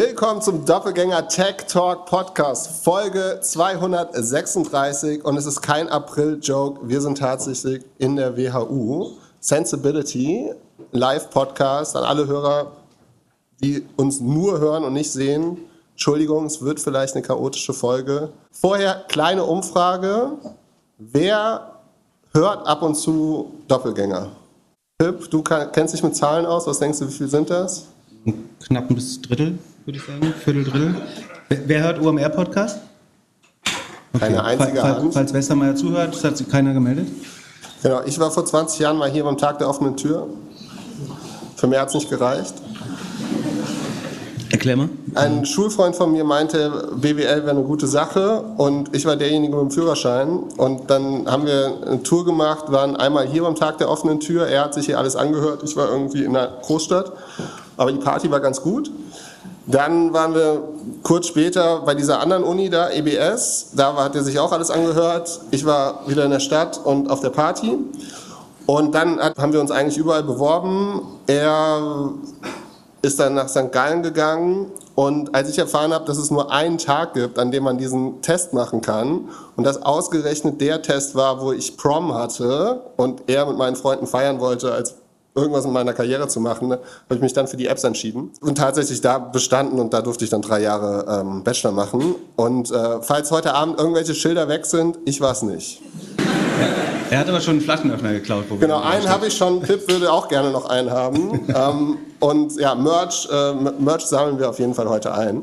Willkommen zum Doppelgänger Tech Talk Podcast, Folge 236 und es ist kein April-Joke, wir sind tatsächlich in der WHU. Sensibility, Live-Podcast an alle Hörer, die uns nur hören und nicht sehen. Entschuldigung, es wird vielleicht eine chaotische Folge. Vorher kleine Umfrage. Wer hört ab und zu Doppelgänger? Pip, du kennst dich mit Zahlen aus. Was denkst du, wie viel sind das? Knapp ein Drittel würde ich sagen, Viertel, Drittel. Wer, hört OMR-Podcast? Okay. Keine einzige Fall, Hand. Falls Westermeier zuhört, das hat sich keiner gemeldet. Genau, ich war vor 20 Jahren mal hier beim Tag der offenen Tür. Für mehr hat es nicht gereicht. Erklär mal. Ein Schulfreund von mir meinte, BWL wäre eine gute Sache und ich war derjenige mit dem Führerschein. Und dann haben wir eine Tour gemacht, waren einmal hier beim Tag der offenen Tür. Er hat sich hier alles angehört. Ich war irgendwie in einer Großstadt. Aber die Party war ganz gut. Dann waren wir kurz später bei dieser anderen Uni da, EBS. Da hat er sich auch alles angehört. Ich war wieder in der Stadt und auf der Party. Und dann haben wir uns eigentlich überall beworben. Er ist dann nach St. Gallen gegangen und als ich erfahren habe, dass es nur einen Tag gibt, an dem man diesen Test machen kann und das ausgerechnet der Test war, wo ich Prom hatte und er mit meinen Freunden feiern wollte als irgendwas in meiner Karriere zu machen, ne, habe ich mich dann für die Apps entschieden und tatsächlich da bestanden und da durfte ich dann drei Jahre ähm, Bachelor machen. Und äh, falls heute Abend irgendwelche Schilder weg sind, ich war es nicht. Er hat aber schon einen Flaschenöffner geklaut. Genau, einen habe ich schon. Pip würde auch gerne noch einen haben. ähm, und ja, Merch, äh, Merch sammeln wir auf jeden Fall heute ein.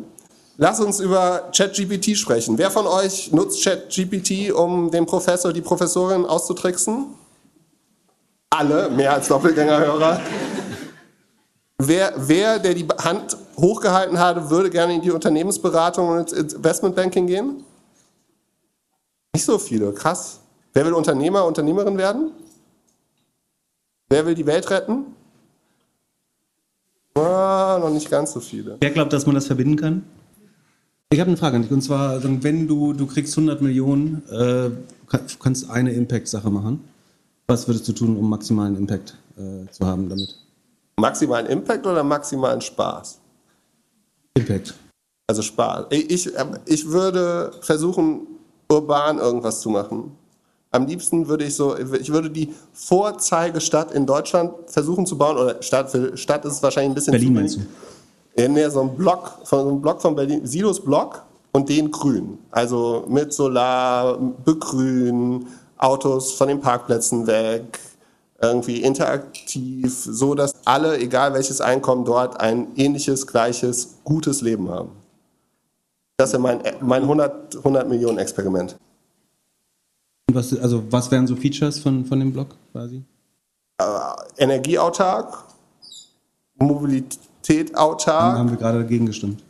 Lass uns über ChatGPT sprechen. Wer von euch nutzt ChatGPT, um den Professor, die Professorin auszutricksen? Alle, mehr als Doppelgängerhörer. Wer, wer, der die Hand hochgehalten hatte, würde gerne in die Unternehmensberatung und ins Investmentbanking gehen? Nicht so viele, krass. Wer will Unternehmer, Unternehmerin werden? Wer will die Welt retten? Ah, noch nicht ganz so viele. Wer glaubt, dass man das verbinden kann? Ich habe eine Frage an dich. Und zwar, wenn du, du kriegst 100 Millionen, äh, kannst eine Impact-Sache machen. Was würdest du tun, um maximalen Impact äh, zu haben damit? Maximalen Impact oder maximalen Spaß? Impact. Also Spaß. Ich, ich würde versuchen, urban irgendwas zu machen. Am liebsten würde ich so, ich würde die Vorzeigestadt in Deutschland versuchen zu bauen, oder Stadt, für Stadt ist es wahrscheinlich ein bisschen Berlin meinst du? Ja, nee, so ein Block, von, so ein Block von Berlin, Silos Block und den grün. Also mit Solar, begrün, Autos von den Parkplätzen weg, irgendwie interaktiv, so dass alle, egal welches Einkommen dort, ein ähnliches, gleiches, gutes Leben haben. Das ist mein, mein 100, 100 Millionen Experiment. Was, also was wären so Features von, von dem Blog quasi? Äh, Energieautark, Mobilität autark. Dann haben wir gerade dagegen gestimmt.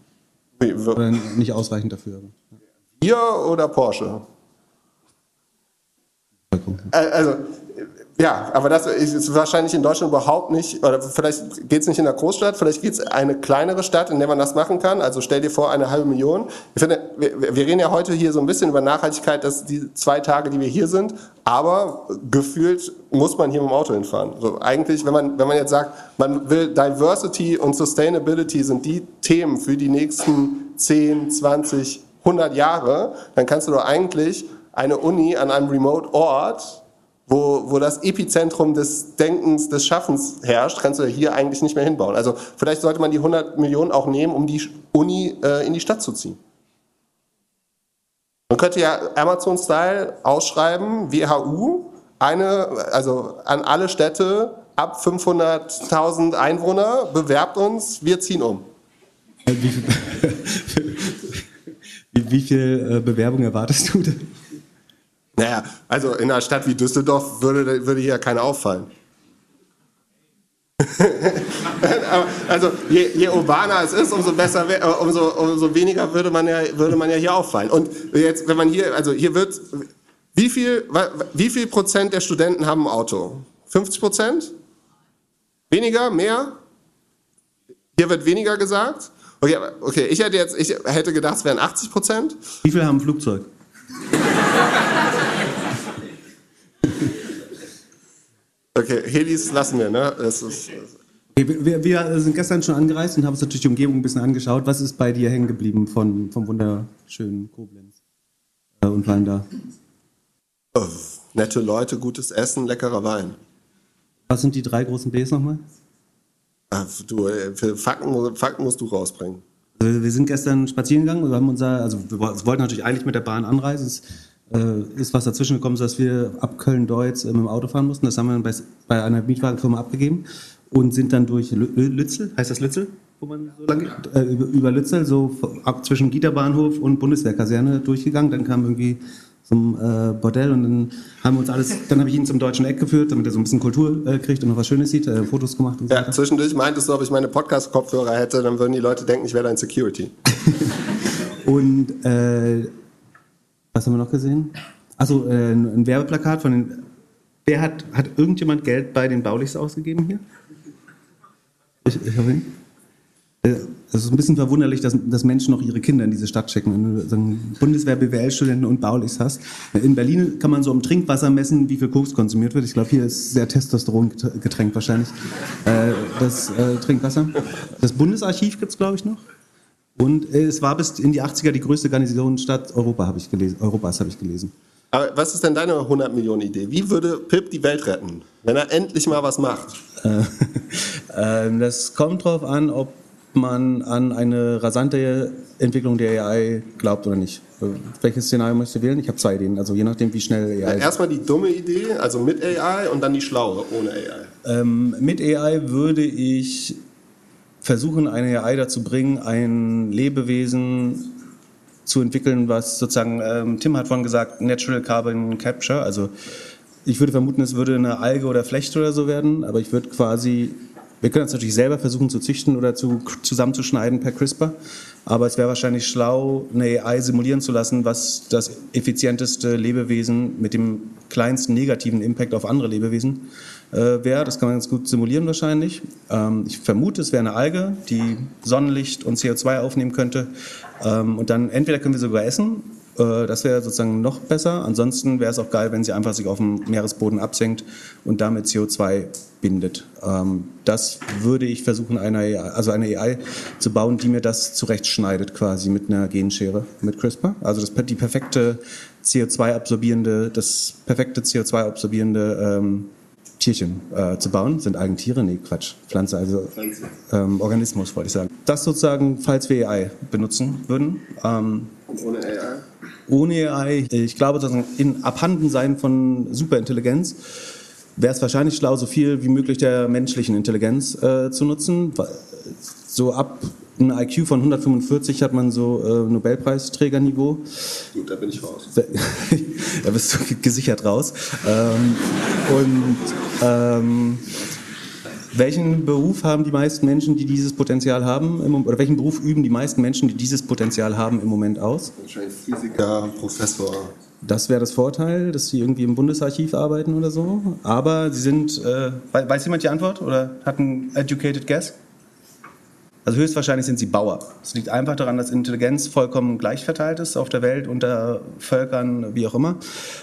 Oder nicht ausreichend dafür. Wir oder Porsche? Also, ja, aber das ist wahrscheinlich in Deutschland überhaupt nicht, oder vielleicht geht es nicht in einer Großstadt, vielleicht geht es eine kleinere Stadt, in der man das machen kann. Also stell dir vor, eine halbe Million. Ich finde, wir, wir reden ja heute hier so ein bisschen über Nachhaltigkeit, dass die zwei Tage, die wir hier sind, aber gefühlt muss man hier mit dem Auto hinfahren. So, eigentlich, wenn man, wenn man jetzt sagt, man will Diversity und Sustainability sind die Themen für die nächsten 10, 20, 100 Jahre, dann kannst du doch eigentlich eine Uni an einem Remote-Ort, wo, wo das Epizentrum des Denkens, des Schaffens herrscht, kannst du hier eigentlich nicht mehr hinbauen. Also vielleicht sollte man die 100 Millionen auch nehmen, um die Uni äh, in die Stadt zu ziehen. Man könnte ja Amazon-Style ausschreiben, WHU, eine, also an alle Städte ab 500.000 Einwohner, bewerbt uns, wir ziehen um. Wie viel, wie, wie viel äh, Bewerbung erwartest du denn? Naja, also in einer Stadt wie Düsseldorf würde, würde hier keiner auffallen. also je, je, urbaner es ist, umso besser, äh, umso, umso weniger würde man ja würde man ja hier auffallen. Und jetzt, wenn man hier, also hier wird, wie viel, wie viel Prozent der Studenten haben ein Auto? 50 Prozent? Weniger? Mehr? Hier wird weniger gesagt. Okay, okay, ich hätte jetzt, ich hätte gedacht, es wären 80 Prozent. Wie viele haben ein Flugzeug? Okay, Helis lassen wir, ne? Das ist, Wir, wir, sind gestern schon angereist und haben uns natürlich die Umgebung ein bisschen angeschaut. Was ist bei dir hängen geblieben von, vom wunderschönen Koblenz? Äh, und allem da? Oh, nette Leute, gutes Essen, leckerer Wein. Was sind die drei großen Bs nochmal? Ach, du, äh, für Fakten, Fakten musst du rausbringen. Also wir sind gestern spazieren gegangen. Wir haben unser, also wir wollten natürlich eigentlich mit der Bahn anreisen. Es äh, ist was dazwischen gekommen, dass wir ab Köln-Deutz äh, mit dem Auto fahren mussten. Das haben wir bei, bei einer Mietwagenfirma abgegeben und sind dann durch Lützel, heißt das Lützel? Wo man so lang äh, über, Lützel, so ab zwischen Gieterbahnhof und Bundeswehrkaserne durchgegangen. Dann kam irgendwie zum äh, Bordell und dann haben wir uns alles, dann habe ich ihn zum deutschen Eck geführt, damit er so ein bisschen Kultur äh, kriegt und noch was Schönes sieht, äh, Fotos gemacht und so. Ja, weiter. zwischendurch meintest du, ob ich meine Podcast-Kopfhörer hätte, dann würden die Leute denken, ich wäre dein Security. und äh, was haben wir noch gesehen? Also äh, ein Werbeplakat von den. Wer hat, hat irgendjemand Geld bei den Baulichs ausgegeben hier? Ich, ich habe ihn. Äh, es ist ein bisschen verwunderlich, dass, dass, Menschen noch ihre Kinder in diese Stadt schicken. Wenn du so Bundeswehr, BWL-Studenten und Baulichs hast. In Berlin kann man so im Trinkwasser messen, wie viel Koks konsumiert wird. Ich glaube, hier ist sehr Testosteron getränkt wahrscheinlich. Äh, das äh, Trinkwasser. Das Bundesarchiv gibt es, glaube ich, noch. Und äh, es war bis in die 80er die größte Garnisonenstadt Europa, hab ich gelesen, Europas, habe ich gelesen. Aber was ist denn deine 100 Millionen Idee? Wie würde Pip die Welt retten, wenn er endlich mal was macht? Äh, ähm, das kommt darauf an, ob man an eine rasante Entwicklung der AI glaubt oder nicht. Äh, welches Szenario möchtest du wählen? Ich habe zwei Ideen, also je nachdem, wie schnell AI. Erstmal die dumme Idee, also mit AI und dann die schlaue ohne AI. Ähm, mit AI würde ich versuchen, eine AI dazu bringen, ein Lebewesen zu entwickeln, was sozusagen, ähm, Tim hat vorhin gesagt, Natural Carbon Capture, also ich würde vermuten, es würde eine Alge oder Flechte oder so werden, aber ich würde quasi, wir können es natürlich selber versuchen zu züchten oder zu, zusammenzuschneiden per CRISPR, aber es wäre wahrscheinlich schlau, eine AI simulieren zu lassen, was das effizienteste Lebewesen mit dem kleinsten negativen Impact auf andere Lebewesen. äh, wäre. Das kann man ganz gut simulieren wahrscheinlich. Ähm, ich vermute, es wäre eine Alge, die Sonnenlicht und CO2 aufnehmen könnte. Ähm, und dann entweder können wir sie sogar essen, äh, das wäre sozusagen noch besser. Ansonsten wäre es auch geil, wenn sie einfach sich auf dem Meeresboden absenkt und damit CO2 bindet. Ähm, das würde ich versuchen, eine AI, also eine AI zu bauen, die mir das zurechtschneidet quasi mit einer Genschere, mit CRISPR. Also das, die perfekte CO2-absorbierende, das perfekte CO2-absorbierende ähm, Tierchen äh, zu bauen. Sind Eigentiere? Nee, Quatsch. Pflanze, also ähm, Organismus, wollte ich sagen. Das sozusagen, falls wir AI benutzen würden. Ähm, ohne AI? Ohne AI. Ich glaube, dass in Abhandensein von Superintelligenz wäre es wahrscheinlich schlau, so viel wie möglich der menschlichen Intelligenz äh, zu nutzen. So ab ein IQ von 145 hat man so äh, Nobelpreisträgerniveau. Gut, da bin ich raus. da bist du gesichert raus. Ähm, und ähm, welchen Beruf haben die meisten Menschen, die dieses Potenzial haben, im, oder welchen Beruf üben die meisten Menschen, die dieses Potenzial haben, im Moment aus? Wahrscheinlich Physiker, Professor. Das wäre das Vorteil, dass sie irgendwie im Bundesarchiv arbeiten oder so. Aber sie sind, äh, weiß jemand die Antwort oder hat ein educated guess? Also höchstwahrscheinlich sind sie Bauer. Es liegt einfach daran, dass Intelligenz vollkommen gleich verteilt ist auf der Welt, unter Völkern, wie auch immer.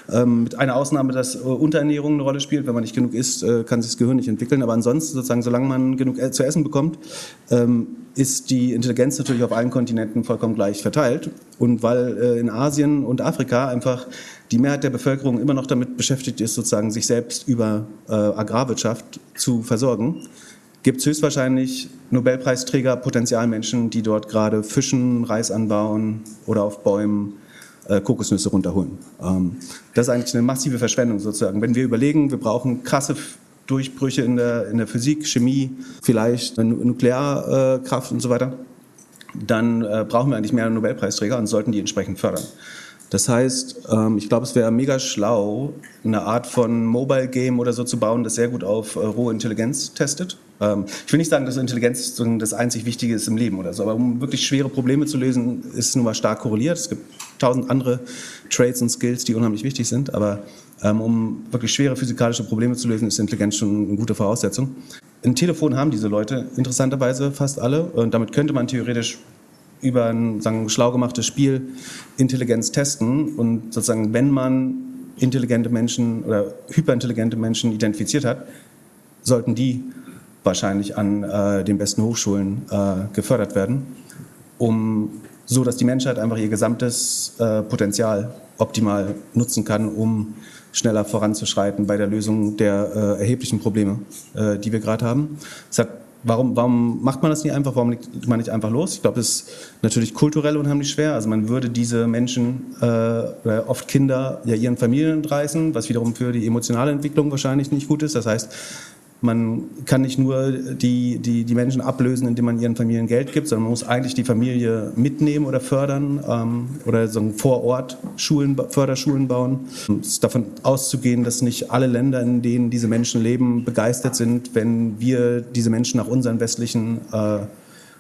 Ähm, mit einer Ausnahme, dass äh, Unterernährung eine Rolle spielt. Wenn man nicht genug isst, äh, kann sich das Gehirn nicht entwickeln. Aber ansonsten, sozusagen, solange man genug äh, zu essen bekommt, ähm, ist die Intelligenz natürlich auf allen Kontinenten vollkommen gleich verteilt. Und weil äh, in Asien und Afrika einfach die Mehrheit der Bevölkerung immer noch damit beschäftigt ist, sozusagen sich selbst über äh, Agrarwirtschaft zu versorgen, gibt es höchstwahrscheinlich Nobelpreisträger, Potenzialmenschen, die dort gerade fischen, Reis anbauen oder auf Bäumen äh, Kokosnüsse runterholen. Ähm, das ist eigentlich eine massive Verschwendung sozusagen. Wenn wir überlegen, wir brauchen krasse Durchbrüche in der, in der Physik, Chemie, vielleicht Nuklearkraft und so weiter, dann äh, brauchen wir eigentlich mehr Nobelpreisträger und sollten die entsprechend fördern. Das heißt, ähm, ich glaube, es wäre mega schlau, eine Art von Mobile Game oder so zu bauen, das sehr gut auf äh, rohe Intelligenz testet. Ähm, ich will nicht sagen, dass Intelligenz das einzig Wichtige ist im Leben oder so, aber um wirklich schwere Probleme zu lösen, ist nun mal stark korreliert. Es gibt tausend andere Traits und Skills, die unheimlich wichtig sind, aber ähm, um wirklich schwere physikalische Probleme zu lösen, ist Intelligenz schon eine gute Voraussetzung. Ein Telefon haben diese Leute interessanterweise fast alle und damit könnte man theoretisch über ein sagen, schlau gemachtes Spiel Intelligenz testen und sozusagen, wenn man intelligente Menschen oder hyperintelligente Menschen identifiziert hat, sollten die wahrscheinlich an äh, den besten Hochschulen äh, gefördert werden, um so, dass die Menschheit einfach ihr gesamtes äh, Potenzial optimal nutzen kann, um schneller voranzuschreiten bei der Lösung der äh, erheblichen Probleme, äh, die wir gerade haben. Es hat Warum, warum macht man das nicht einfach? Warum legt man nicht einfach los? Ich glaube, es ist natürlich kulturell unheimlich schwer. Also man würde diese Menschen, äh, oft Kinder, ja ihren Familien entreißen, was wiederum für die emotionale Entwicklung wahrscheinlich nicht gut ist. Das heißt, man kann nicht nur die, die, die Menschen ablösen, indem man ihren Familien Geld gibt, sondern man muss eigentlich die Familie mitnehmen oder fördern ähm, oder so vor Ort Schulen, Förderschulen bauen. Es ist davon auszugehen, dass nicht alle Länder, in denen diese Menschen leben, begeistert sind, wenn wir diese Menschen nach unseren westlichen äh,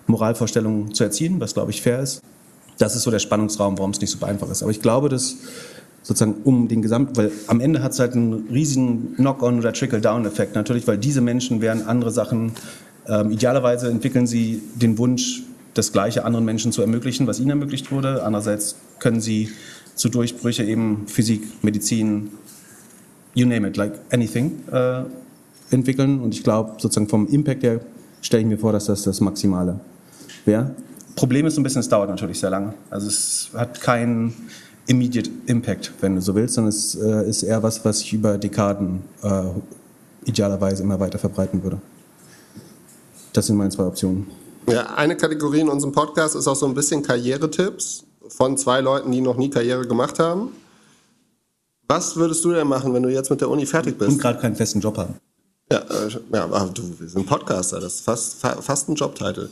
Moralvorstellungen zu erziehen, was glaube ich fair ist. Das ist so der Spannungsraum, warum es nicht so einfach ist. Aber ich glaube, dass sozusagen um den gesamten, weil am Ende hat es halt einen riesigen Knock-on oder Trickle-down-Effekt natürlich, weil diese Menschen werden andere Sachen, ähm, idealerweise entwickeln sie den Wunsch, das Gleiche anderen Menschen zu ermöglichen, was ihnen ermöglicht wurde. Andererseits können sie zu Durchbrüche eben Physik, Medizin, you name it, like anything äh, entwickeln. Und ich glaube, sozusagen vom Impact her stelle ich mir vor, dass das das Maximale wäre. Problem ist so ein bisschen, es dauert natürlich sehr lange. Also es hat keinen Immediate Impact, wenn du so willst, sondern es äh, ist eher was, was sich über Dekaden äh, idealerweise immer weiter verbreiten würde. Das sind meine zwei Optionen. Ja, eine Kategorie in unserem Podcast ist auch so ein bisschen Karrieretipps von zwei Leuten, die noch nie Karriere gemacht haben. Was würdest du denn machen, wenn du jetzt mit der Uni fertig bist? Und gerade keinen festen Job haben. Ja, äh, ja aber du, wir sind Podcaster, das ist fast, fast ein Jobtitel.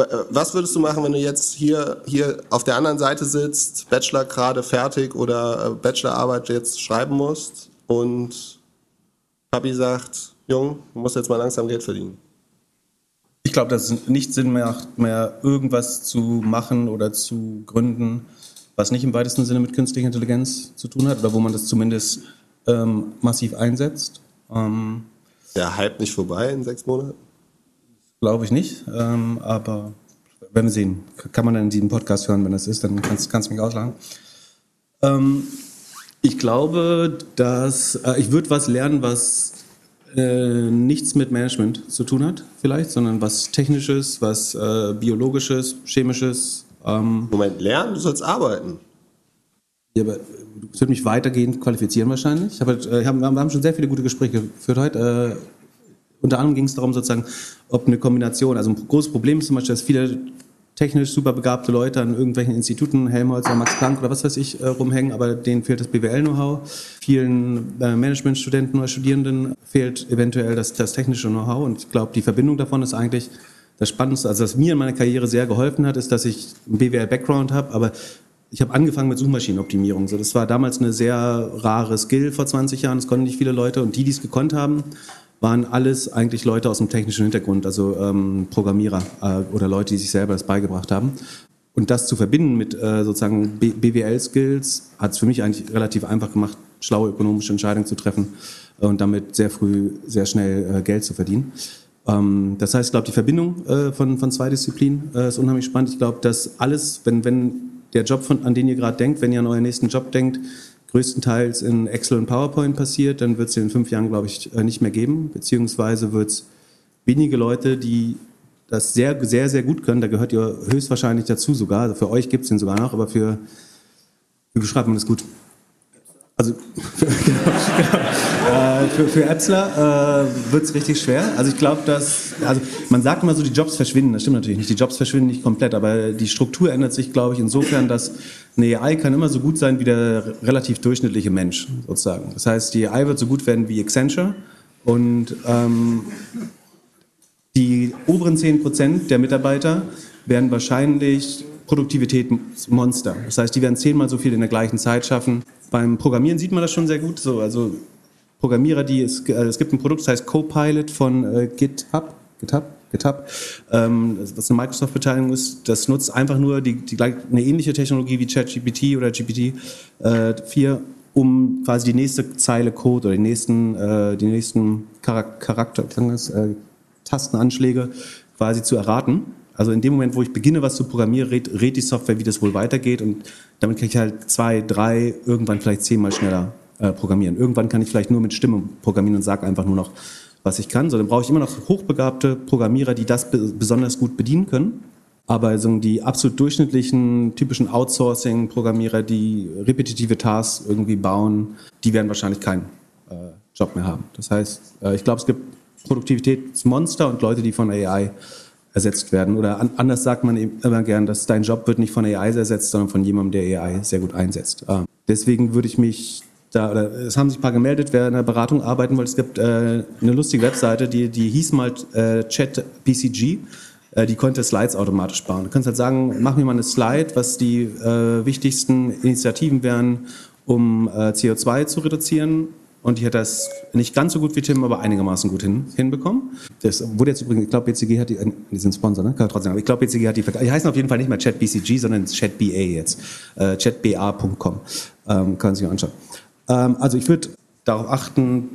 Äh, was würdest du machen, wenn du jetzt hier, hier auf der anderen Seite sitzt, Bachelor gerade fertig oder äh, Bachelorarbeit jetzt schreiben musst und Papi sagt, Jung, du musst jetzt mal langsam Geld verdienen? Ich glaube, dass es nicht Sinn macht, mehr irgendwas zu machen oder zu gründen, was nicht im weitesten Sinne mit künstlicher Intelligenz zu tun hat oder wo man das zumindest ähm, massiv einsetzt. Ähm, der Hype nicht vorbei in sechs Monaten? Glaube ich nicht, ähm, aber werden wir sehen. Kann man dann in diesem Podcast hören, wenn das ist, dann kannst, kannst du mich auslagen. Ähm, ich glaube, dass äh, ich würde was lernen, was äh, nichts mit Management zu tun hat, vielleicht, sondern was Technisches, was äh, Biologisches, Chemisches. Ähm, Moment, lernen? Du sollst arbeiten. Ja, aber du wird mich weitergehend qualifizieren wahrscheinlich. Ich hab, äh, hab, wir haben schon sehr viele gute Gespräche geführt heute. Unter anderem ging es darum, sozusagen, ob eine Kombination, also ein großes Problem ist zum Beispiel, dass viele technisch super begabte Leute an irgendwelchen Instituten, Helmholtz oder Max Planck oder was weiß ich, äh, rumhängen, aber denen fehlt das BWL-Know-how. Vielen äh, Managementstudenten oder Studierenden fehlt eventuell das, das technische Know-how und ich glaube, die Verbindung davon ist eigentlich das Spannendste. Also was mir in meiner Karriere sehr geholfen hat, ist, dass ich einen BWL-Background habe, aber ich habe angefangen mit Suchmaschinenoptimierung. Das war damals eine sehr rare Skill vor 20 Jahren. Das konnten nicht viele Leute. Und die, die es gekonnt haben, waren alles eigentlich Leute aus dem technischen Hintergrund, also ähm, Programmierer äh, oder Leute, die sich selber das beigebracht haben. Und das zu verbinden mit äh, sozusagen BWL-Skills hat es für mich eigentlich relativ einfach gemacht, schlaue ökonomische Entscheidungen zu treffen äh, und damit sehr früh, sehr schnell äh, Geld zu verdienen. Ähm, das heißt, ich glaube, die Verbindung äh, von, von zwei Disziplinen äh, ist unheimlich spannend. Ich glaube, dass alles, wenn, wenn der Job, von, an den ihr gerade denkt, wenn ihr an euren nächsten Job denkt, größtenteils in Excel und PowerPoint passiert, dann wird es in fünf Jahren, glaube ich, äh, nicht mehr geben. Beziehungsweise wird es wenige Leute, die das sehr, sehr, sehr gut können. Da gehört ihr höchstwahrscheinlich dazu sogar. Also für euch gibt es den sogar noch, aber für, beschreibt man das gut? Also genau, äh, für, für Epsler äh, wird es richtig schwer. Also ich glaube, dass, also man sagt immer so, die Jobs verschwinden. Das stimmt natürlich nicht. Die Jobs verschwinden nicht komplett, aber die Struktur ändert sich, glaube ich, insofern, dass eine AI kann immer so gut sein wie der relativ durchschnittliche Mensch, sozusagen. Das heißt, die AI wird so gut werden wie Accenture und ähm, die oberen 10% der Mitarbeiter werden wahrscheinlich Produktivitätsmonster. Das heißt, die werden zehnmal so viel in der gleichen Zeit schaffen beim Programmieren sieht man das schon sehr gut. So, also Programmierer, die es, äh, es gibt ein Produkt, das heißt Copilot von äh, GitHub, GitHub, GitHub, ähm, was eine Microsoft-Beteiligung ist. Das nutzt einfach nur die, die, eine ähnliche Technologie wie ChatGPT oder GPT äh, 4, um quasi die nächste Zeile Code oder die nächsten, äh, die nächsten Charakter, äh, Tastenanschläge quasi zu erraten. Also in dem Moment, wo ich beginne, was zu programmieren, rät, rät die Software, wie das wohl weitergeht und damit kann ich halt zwei, drei, irgendwann vielleicht zehnmal schneller äh, programmieren. Irgendwann kann ich vielleicht nur mit Stimme programmieren und sage einfach nur noch was ich kann, sondern brauche ich immer noch hochbegabte Programmierer, die das besonders gut bedienen können. Aber so die absolut durchschnittlichen, typischen Outsourcing-Programmierer, die repetitive Tasks irgendwie bauen, die werden wahrscheinlich keinen äh, Job mehr haben. Das heißt, äh, ich glaube, es gibt Produktivitätsmonster und Leute, die von AI ersetzt werden. Oder an, anders sagt man immer gern, dass dein Job wird nicht von AI ersetzt, sondern von jemandem, der AI sehr gut einsetzt. Ähm, deswegen würde ich mich da, oder es haben sich ein paar gemeldet, wer in der Beratung arbeiten wollte. Es gibt äh, eine lustige Webseite, die, die hieß mal äh, ChatBCG. Äh, die konnte Slides automatisch bauen. Du kannst halt sagen, mach mir mal eine Slide, was die äh, wichtigsten Initiativen wären, um äh, CO2 zu reduzieren. Und die hat das nicht ganz so gut wie Tim, aber einigermaßen gut hin, hinbekommen. Das wurde jetzt übrigens, ich glaube, BCG hat die, äh, die sind Sponsor, ne? Kann ich trotzdem, aber ich glaube, BCG hat die, die heißen auf jeden Fall nicht mehr ChatBCG, sondern ChatBA jetzt. Äh, chatba.com. Ähm, kann sich anschauen. Ähm, also ich würde darauf achten,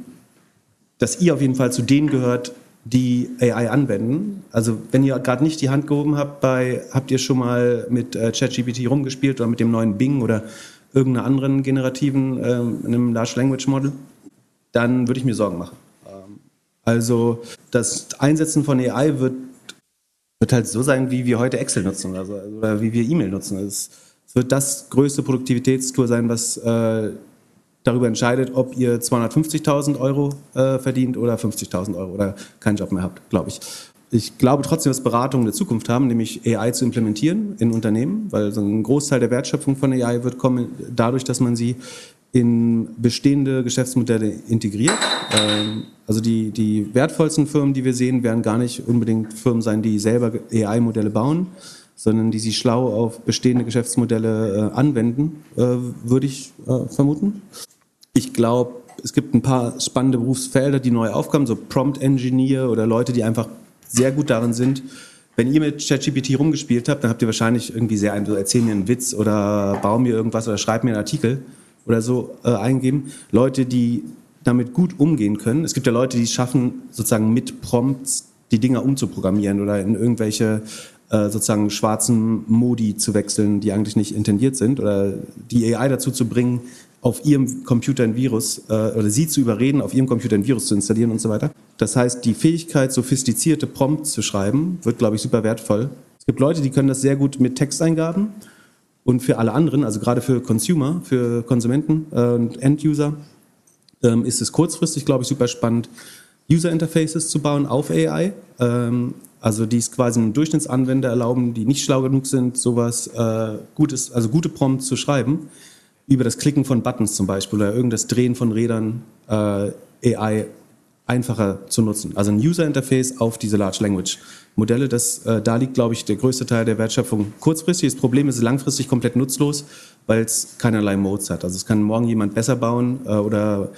dass ihr auf jeden Fall zu denen gehört, die AI anwenden. Also wenn ihr gerade nicht die Hand gehoben habt, bei, habt ihr schon mal mit äh, ChatGPT rumgespielt oder mit dem neuen Bing oder irgendeiner anderen generativen, ähm, einem Large Language Model, dann würde ich mir Sorgen machen. Also das Einsetzen von AI wird, wird halt so sein, wie wir heute Excel nutzen also, oder wie wir E-Mail nutzen. Es, es, wird das größte Produktivitätstool sein, was äh, darüber entscheidet, ob ihr 250.000 Euro äh, verdient oder 50.000 Euro oder keinen Job mehr habt, glaube ich. Ich glaube trotzdem, dass Beratungen eine Zukunft haben, nämlich AI zu implementieren in Unternehmen, weil so ein Großteil der Wertschöpfung von AI wird kommen dadurch, dass man sie in bestehende Geschäftsmodelle integriert. Ähm, also die, die wertvollsten Firmen, die wir sehen, werden gar nicht unbedingt Firmen sein, die selber AI-Modelle bauen, sondern die sie schlau auf bestehende Geschäftsmodelle äh, anwenden, äh, würde ich äh, vermuten. Ich glaube, es gibt ein paar spannende Berufsfelder, die neu aufkommen, so Prompt Engineer oder Leute, die einfach sehr gut darin sind. Wenn ihr mit ChatGPT rumgespielt habt, dann habt ihr wahrscheinlich irgendwie sehr ein, so erzähl mir einen Witz oder bau mir irgendwas oder schreib mir einen Artikel oder so äh, eingeben. Leute, die damit gut umgehen können. Es gibt ja Leute, die es schaffen, sozusagen mit Prompts die Dinger umzuprogrammieren oder in irgendwelche äh, sozusagen schwarzen Modi zu wechseln, die eigentlich nicht intendiert sind oder die AI dazu zu bringen, auf ihrem Computer ein Virus äh, oder sie zu überreden, auf ihrem Computer ein Virus zu installieren und so weiter. Das heißt, die Fähigkeit, sophistizierte Prompts zu schreiben, wird, glaube ich, super wertvoll. Es gibt Leute, die können das sehr gut mit Texteingaben und für alle anderen, also gerade für Consumer, für Konsumenten äh, und End-User, ähm, ist es kurzfristig, glaube ich, super spannend, User-Interfaces zu bauen auf AI. Ähm, also die es quasi einem Durchschnittsanwender erlauben, die nicht schlau genug sind, sowas äh, Gutes, also gute Prompts zu schreiben über das Klicken von Buttons zum Beispiel oder irgendein Drehen von Rädern äh, AI einfacher zu nutzen. Also ein User Interface auf diese Large Language Modelle, das, äh, da liegt, glaube ich, der größte Teil der Wertschöpfung kurzfristig. Das Problem ist langfristig komplett nutzlos, weil es keinerlei Modes hat. Also es kann morgen jemand besser bauen äh, oder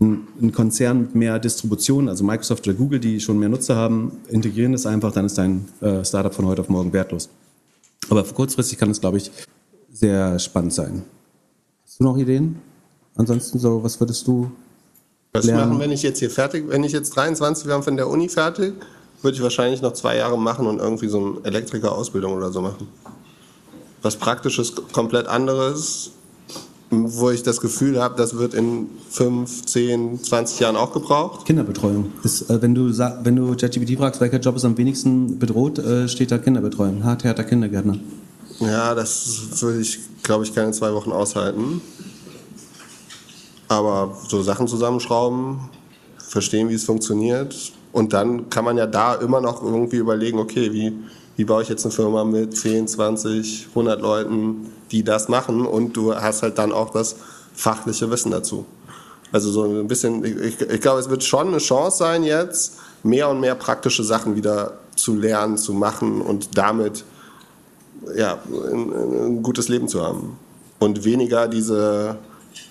ein, Konzern mit mehr Distribution, also Microsoft oder Google, die schon mehr Nutzer haben, integrieren das einfach, dann ist dein äh, Startup von heute auf morgen wertlos. Aber kurzfristig kann es, glaube ich, sehr spannend sein. Hast du noch Ideen? Ansonsten so, was würdest du was lernen? machen, wenn ich jetzt hier fertig, wenn ich jetzt 23 wäre von der Uni fertig, würde ich wahrscheinlich noch zwei Jahre machen und irgendwie so eine Elektriker-Ausbildung oder so machen. Was praktisches, komplett anderes, wo ich das Gefühl habe, das wird in 5, 10, 20 Jahren auch gebraucht. Kinderbetreuung. Ist, äh, wenn du wenn du ChatGPT fragst, welcher Job ist am wenigsten bedroht, äh, steht da Kinderbetreuung. Hart, härter Kindergärtner. Ja, das würde ich, glaube ich, keine zwei Wochen aushalten. Aber so Sachen zusammenschrauben, verstehen, wie es funktioniert. Und dann kann man ja da immer noch irgendwie überlegen, okay, wie, wie baue ich jetzt eine Firma mit 10, 20, 100 Leuten, die das machen. Und du hast halt dann auch das fachliche Wissen dazu. Also so ein bisschen, ich, ich glaube, es wird schon eine Chance sein jetzt, mehr und mehr praktische Sachen wieder zu lernen, zu machen und damit ja, ein, ein gutes Leben zu haben. Und weniger diese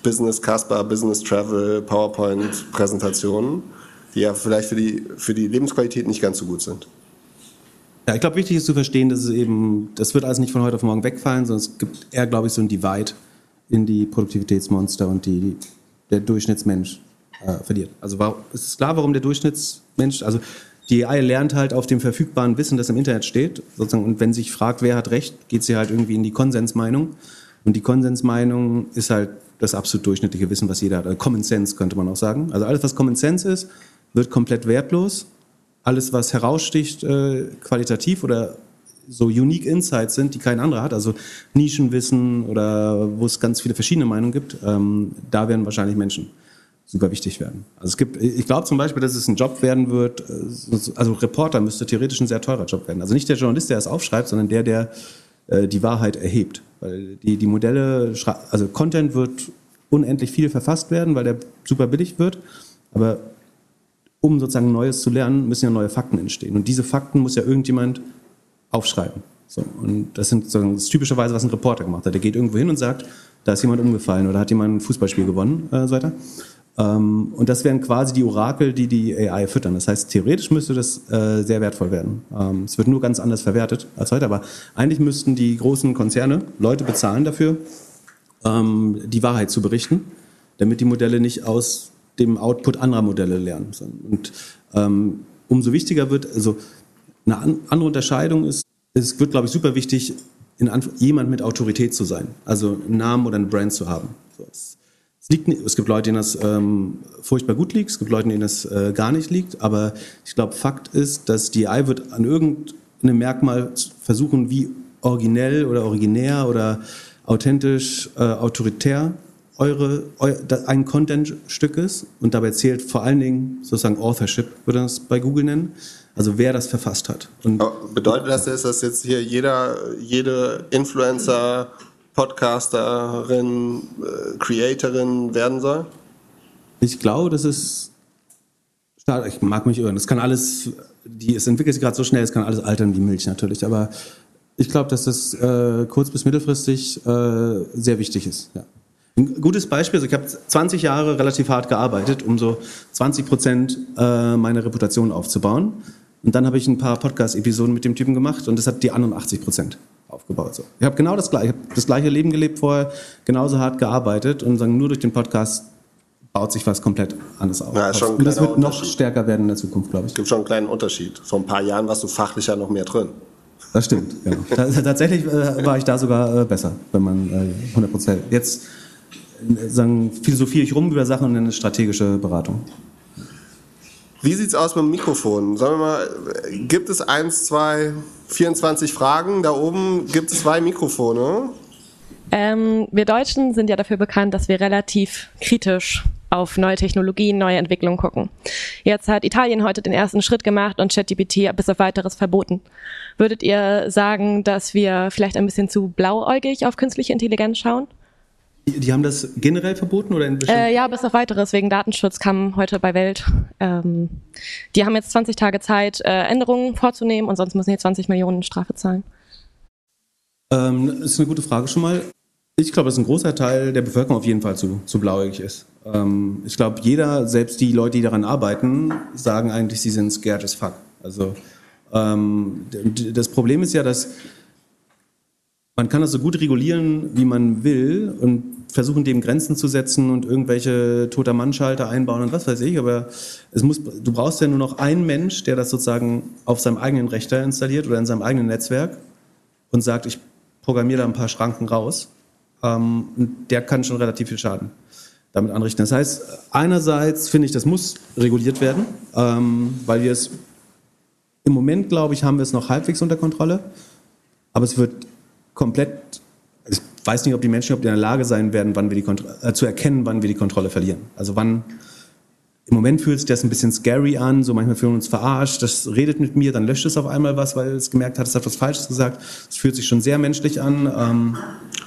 Business Casper, Business Travel, PowerPoint-Präsentationen, die ja vielleicht für die, für die Lebensqualität nicht ganz so gut sind. Ja, ich glaube, wichtig ist zu verstehen, dass es eben, das wird alles nicht von heute auf morgen wegfallen, sondern es gibt eher, glaube ich, so ein Divide in die Produktivitätsmonster und die, die der Durchschnittsmensch äh, verliert. Also war, es ist klar, warum der Durchschnittsmensch, also die AI lernt halt auf dem verfügbaren Wissen, das im Internet steht. Sozusagen, und wenn sich fragt, wer hat recht, geht sie halt irgendwie in die Konsensmeinung. Und die Konsensmeinung ist halt das absolut durchschnittliche Wissen, was jeder hat. Also Common Sense könnte man auch sagen. Also alles, was Common Sense ist, wird komplett wertlos. Alles, was heraussticht, äh, qualitativ oder so unique Insights sind, die kein anderer hat, also Nischenwissen oder wo es ganz viele verschiedene Meinungen gibt, ähm, da werden wahrscheinlich Menschen super wichtig werden. Also es gibt, ich glaube zum Beispiel, dass es ein Job werden wird, äh, also Reporter müsste theoretisch ein sehr teurer Job werden. Also nicht der Journalist, der es aufschreibt, sondern der, der äh, die Wahrheit erhebt. Weil die, die Modelle, also Content wird unendlich viel verfasst werden, weil der super billig wird. Aber um sozusagen Neues zu lernen, müssen ja neue Fakten entstehen. Und diese Fakten muss ja irgendjemand aufschreiben. So, und das sind das typischerweise, was ein Reporter gemacht hat. Der geht irgendwo hin und sagt, da ist jemand umgefallen oder hat jemand ein Fußballspiel gewonnen äh, so weiter. Ähm, und das wären quasi die Orakel, die die AI füttern. Das heißt, theoretisch müsste das äh, sehr wertvoll werden. Ähm, es wird nur ganz anders verwertet als heute, aber eigentlich müssten die großen Konzerne Leute bezahlen dafür, ähm, die Wahrheit zu berichten, damit die Modelle nicht aus dem Output anderer Modelle lernen. Und ähm, umso wichtiger wird, also eine andere Unterscheidung ist, es wird, glaube ich, super wichtig, jemand mit Autorität zu sein, also einen Namen oder einen Brand zu haben. Es, es, liegt, es gibt Leute, denen das ähm, furchtbar gut liegt, es gibt Leute, denen das äh, gar nicht liegt, aber ich glaube, Fakt ist, dass die AI wird an irgendeinem Merkmal versuchen, wie originell oder originär oder authentisch, äh, autoritär eure, eu, ein Content-Stück ist und dabei zählt vor allen Dingen sozusagen Authorship, würde man das bei Google nennen. Also wer das verfasst hat. Und Bedeutet das, dass jetzt hier jeder, jede Influencer, Podcasterin, äh, Creatorin werden soll? Ich glaube, das ist ich mag mich irren. Das kann alles, die, es entwickelt sich gerade so schnell, es kann alles altern wie Milch natürlich. Aber ich glaube, dass das äh, kurz- bis mittelfristig äh, sehr wichtig ist. Ja. Ein gutes Beispiel, ich habe 20 Jahre relativ hart gearbeitet, um so 20 Prozent äh, meiner Reputation aufzubauen. Und dann habe ich ein paar Podcast-Episoden mit dem Typen gemacht und das hat die anderen 80 Prozent aufgebaut. So. Ich habe genau das gleiche, das gleiche Leben gelebt vorher, genauso hart gearbeitet und sagen, nur durch den Podcast baut sich was komplett anderes auf. Ja, und das wird noch stärker werden in der Zukunft, glaube ich. Es gibt schon einen kleinen Unterschied. Vor ein paar Jahren warst du fachlich ja noch mehr drin. Das stimmt, genau. Tatsächlich äh, war ich da sogar äh, besser, wenn man äh, 100 Prozent. Jetzt äh, sagen, philosophiere ich rum über Sachen und nenne strategische Beratung. Wie sieht's aus mit dem Mikrofon? Sagen wir mal, gibt es eins, zwei, 24 Fragen? Da oben gibt es zwei Mikrofone. Ähm, wir Deutschen sind ja dafür bekannt, dass wir relativ kritisch auf neue Technologien, neue Entwicklungen gucken. Jetzt hat Italien heute den ersten Schritt gemacht und ChatGPT bis auf weiteres verboten. Würdet ihr sagen, dass wir vielleicht ein bisschen zu blauäugig auf künstliche Intelligenz schauen? Die haben das generell verboten oder in äh, Ja, bis auf weiteres. Wegen Datenschutz kam heute bei Welt. Ähm, die haben jetzt 20 Tage Zeit, äh, Änderungen vorzunehmen und sonst müssen die 20 Millionen Strafe zahlen. Ähm, das ist eine gute Frage schon mal. Ich glaube, dass ein großer Teil der Bevölkerung auf jeden Fall zu, zu blauäugig ist. Ähm, ich glaube, jeder, selbst die Leute, die daran arbeiten, sagen eigentlich, sie sind scared as fuck. Also ähm, das Problem ist ja, dass man kann das so gut regulieren, wie man will und versuchen, dem Grenzen zu setzen und irgendwelche toter Mannschalter einbauen und was weiß ich, aber es muss, du brauchst ja nur noch einen Mensch, der das sozusagen auf seinem eigenen Rechner installiert oder in seinem eigenen Netzwerk und sagt, ich programmiere da ein paar Schranken raus. Ähm, und der kann schon relativ viel Schaden damit anrichten. Das heißt, einerseits finde ich, das muss reguliert werden, ähm, weil wir es im Moment, glaube ich, haben wir es noch halbwegs unter Kontrolle, aber es wird komplett, ich weiß nicht, ob die Menschen ob die in der Lage sein werden, wann wir die Kontro äh, zu erkennen, wann wir die Kontrolle verlieren. Also wann, im Moment fühlt sich das ein bisschen scary an, so manchmal fühlen wir uns verarscht, das redet mit mir, dann löscht es auf einmal was, weil es gemerkt hat, es hat was Falsches gesagt. Es fühlt sich schon sehr menschlich an. Ähm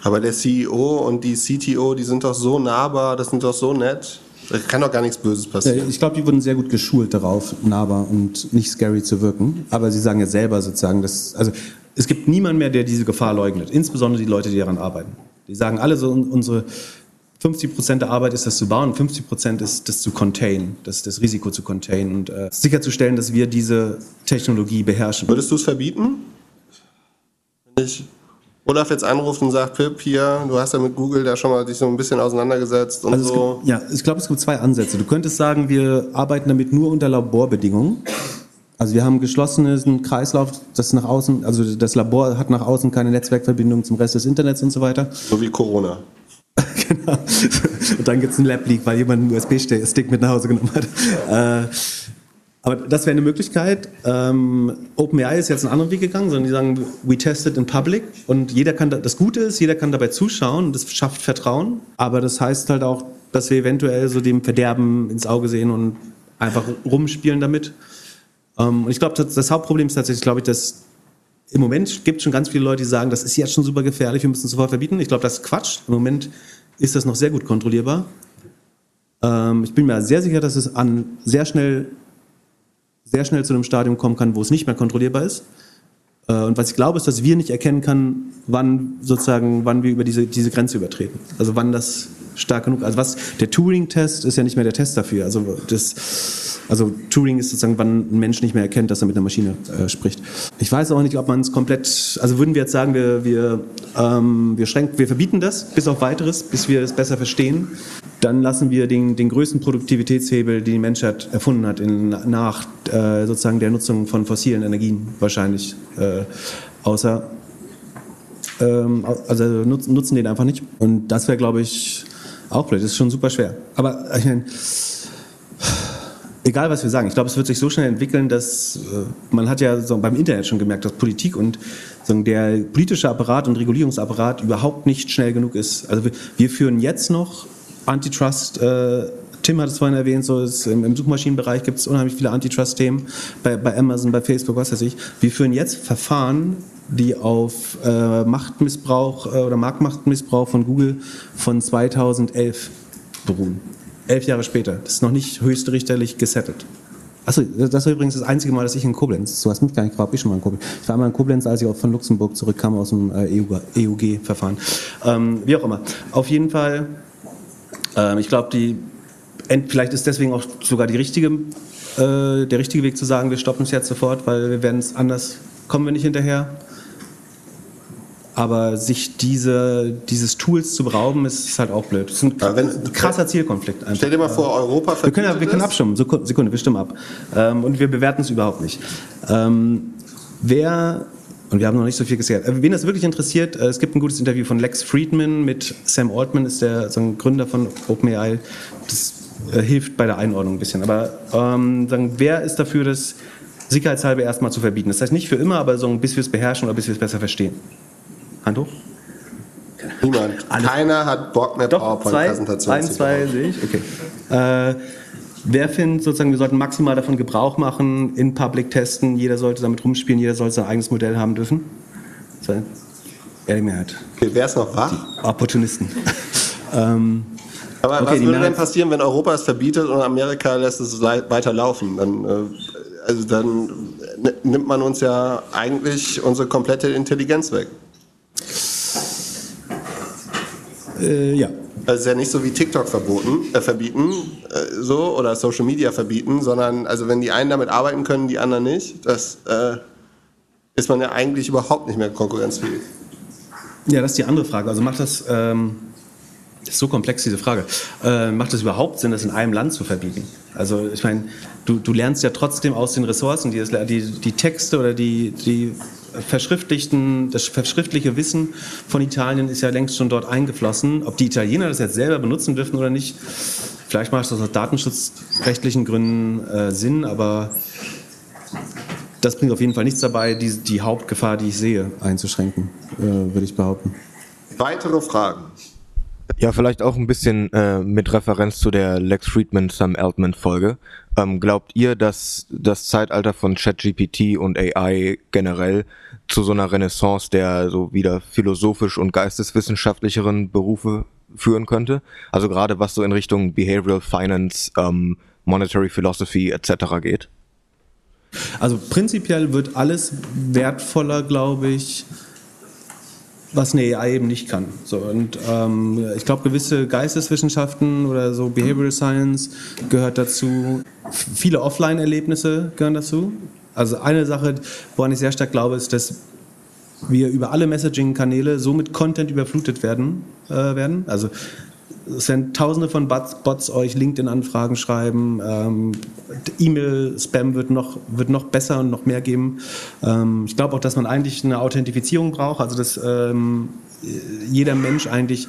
Aber der CEO und die CTO, die sind doch so nahbar, das sind doch so nett. Da kann doch gar nichts Böses passieren. Ich glaube, die wurden sehr gut geschult darauf, nahbar und nicht scary zu wirken. Aber sie sagen ja selber sozusagen, dass, also es gibt niemanden mehr, der diese Gefahr leugnet. Insbesondere die Leute, die daran arbeiten. Die sagen alle so, unsere 50 Prozent der Arbeit ist das zu bauen, 50 Prozent ist das zu contain, das, das Risiko zu contain und äh, sicherzustellen, dass wir diese Technologie beherrschen. Würdest du es verbieten? Wenn ich Olaf jetzt anruft und sagt, Pip, hier, du hast ja mit Google da schon mal dich so ein bisschen auseinandergesetzt und also so. Gibt, ja, ich glaube, es gibt zwei Ansätze. Du könntest sagen, wir arbeiten damit nur unter Laborbedingungen. Also wir haben geschlossenen Kreislauf, das nach außen, also das Labor hat nach außen keine Netzwerkverbindung zum Rest des Internets und so weiter. So wie Corona. genau. Und dann gibt es einen Lab-Leak, weil jemand einen USB-Stick mit nach Hause genommen hat. Äh, Aber das wäre eine Möglichkeit. Ähm, OpenAI ist jetzt einen anderen Weg gegangen, sondern die sagen, we test it in public und jeder kann, da, das Gute ist, jeder kann dabei zuschauen das schafft Vertrauen. Aber das heißt halt auch, dass wir eventuell so dem Verderben ins Auge sehen und einfach rumspielen damit. Ähm, und ich glaube, das, das Hauptproblem ist tatsächlich, glaube ich, dass im Moment gibt es schon ganz viele Leute, die sagen, das ist jetzt schon super gefährlich, wir müssen es sofort verbieten. Ich glaube, das ist Quatsch. Im Moment ist das noch sehr gut kontrollierbar. Ähm, ich bin mir sehr sicher, dass es an sehr schnell sehr schnell zu einem Stadium kommen kann, wo es nicht mehr kontrollierbar ist. Äh, und was ich glaube, ist, dass wir nicht erkennen können, wann sozusagen, wann wir über diese, diese Grenze übertreten. Also wann das stark genug, also was, der Turing-Test ist ja nicht mehr der Test dafür. Also das, also Turing ist sozusagen, wann ein Mensch nicht mehr erkennt, dass er mit einer Maschine äh, spricht. Ich weiß auch nicht, ob man es komplett, also würden wir jetzt sagen, wir, wir, ähm, wir schränken, wir verbieten das bis auf weiteres, bis wir es besser verstehen, dann lassen wir den, den größten Produktivitätshebel, den die Menschheit erfunden hat, in, nach äh, sozusagen der Nutzung von fossilen Energien wahrscheinlich äh, außer ähm, also nutzen, nutzen den einfach nicht. Und das wäre, glaube ich, auch blöd. Das ist schon super schwer. Aber ich meine, egal was wir sagen, ich glaube, es wird sich so schnell entwickeln, dass äh, man hat ja so beim Internet schon gemerkt, dass Politik und so der politische Apparat und Regulierungsapparat überhaupt nicht schnell genug ist. Also wir, wir führen jetzt noch Antitrust. Äh, Tim hat es vorhin erwähnt, so ist, im, Suchmaschinenbereich gibt es unheimlich viele Antitrust-Themen, bei, bei Amazon, bei Facebook, was weiß ich. Wir führen jetzt Verfahren, die auf äh, Machtmissbrauch äh, oder Marktmachtmissbrauch von Google von 2011 beruhen. Elf Jahre später. Das ist noch nicht höchstrichterlich gesettelt. Achso, das war übrigens das einzige Mal, dass ich in Koblenz, so hast mich gar nicht gefragt, ich schon mal in Koblenz. Ich war einmal in Koblenz, als ich auch von Luxemburg zurückkam aus dem äh, EUG-Verfahren. Ähm, wie auch immer. Auf jeden Fall, ähm, ich glaube, die, vielleicht ist deswegen auch sogar die richtige, äh, der richtige Weg zu sagen, wir stoppen es jetzt sofort, weil wir werden es anders, kommen wir nicht hinterher. Aber sich diese, dieses Tools zu berauben, ist, ist halt auch blöd. Das ist ein, wenn, ein krasser Zielkonflikt. Einfach. Stell dir mal vor, Europa wir können, wir können abstimmen. Sekunde, wir stimmen ab. Ähm, und wir bewerten es überhaupt nicht. Ähm, wer und wir haben noch nicht so viel gesehen. Äh, wen das wirklich interessiert, äh, es gibt ein gutes Interview von Lex Friedman mit Sam Altman, ist der so ein Gründer von OpenAI. Das äh, hilft bei der Einordnung ein bisschen. Aber ähm, sagen, wer ist dafür, das sicherheitshalber erstmal zu verbieten? Das heißt nicht für immer, aber so bis wir es beherrschen oder bis wir es besser verstehen. Hand hoch. Niemand. Alle. Keiner hat Bock mehr PowerPoint-Präsentationen zu zwei sehe ich. Okay. Äh, wer findet sozusagen, wir sollten maximal davon Gebrauch machen, in Public testen, jeder sollte damit rumspielen, jeder sollte sein eigenes Modell haben dürfen? Ehrliche Mehrheit. Okay, wer ist noch wach? Die Opportunisten. ähm, aber okay, was würde denn passieren, wenn Europa es verbietet und Amerika lässt es weiter laufen? Dann, äh, also dann nimmt man uns ja eigentlich unsere komplette Intelligenz weg. Äh, ja. Also es ist ja nicht so wie TikTok verboten, äh, verbieten, äh, so oder Social Media verbieten, sondern also wenn die einen damit arbeiten können, die anderen nicht, das äh, ist man ja eigentlich überhaupt nicht mehr konkurrenzfähig. Ja, das ist die andere Frage. Also macht das, ähm, das ist so komplex diese Frage, äh, macht das überhaupt Sinn, das in einem Land zu verbieten? Also ich meine, du, du lernst ja trotzdem aus den Ressourcen, die, das, die, die Texte oder die, die verschriftlichten, das verschriftliche Wissen von Italien ist ja längst schon dort eingeflossen. Ob die Italiener das jetzt selber benutzen dürfen oder nicht, vielleicht macht das aus datenschutzrechtlichen Gründen äh, Sinn, aber das bringt auf jeden Fall nichts dabei, die, die Hauptgefahr, die ich sehe, einzuschränken, äh, würde ich behaupten. Weitere Fragen? Ja, vielleicht auch ein bisschen äh, mit Referenz zu der Lex Friedman Sam Altman Folge. Ähm, glaubt ihr, dass das Zeitalter von ChatGPT und AI generell zu so einer Renaissance der so wieder philosophisch und geisteswissenschaftlicheren Berufe führen könnte? Also gerade was so in Richtung Behavioral Finance, ähm, Monetary Philosophy etc. geht? Also prinzipiell wird alles wertvoller, glaube ich, was eine AI eben nicht kann. So, und ähm, ich glaube, gewisse Geisteswissenschaften oder so Behavioral Science gehört dazu. Viele Offline-Erlebnisse gehören dazu. Also eine Sache, woran ich sehr stark glaube, ist, dass wir über alle Messaging-Kanäle so mit Content überflutet werden. Äh, werden. Also es werden tausende von Bots, Bots euch LinkedIn-Anfragen schreiben. Ähm, E-Mail-Spam wird noch, wird noch besser und noch mehr geben. Ähm, ich glaube auch, dass man eigentlich eine Authentifizierung braucht, also dass ähm, jeder Mensch eigentlich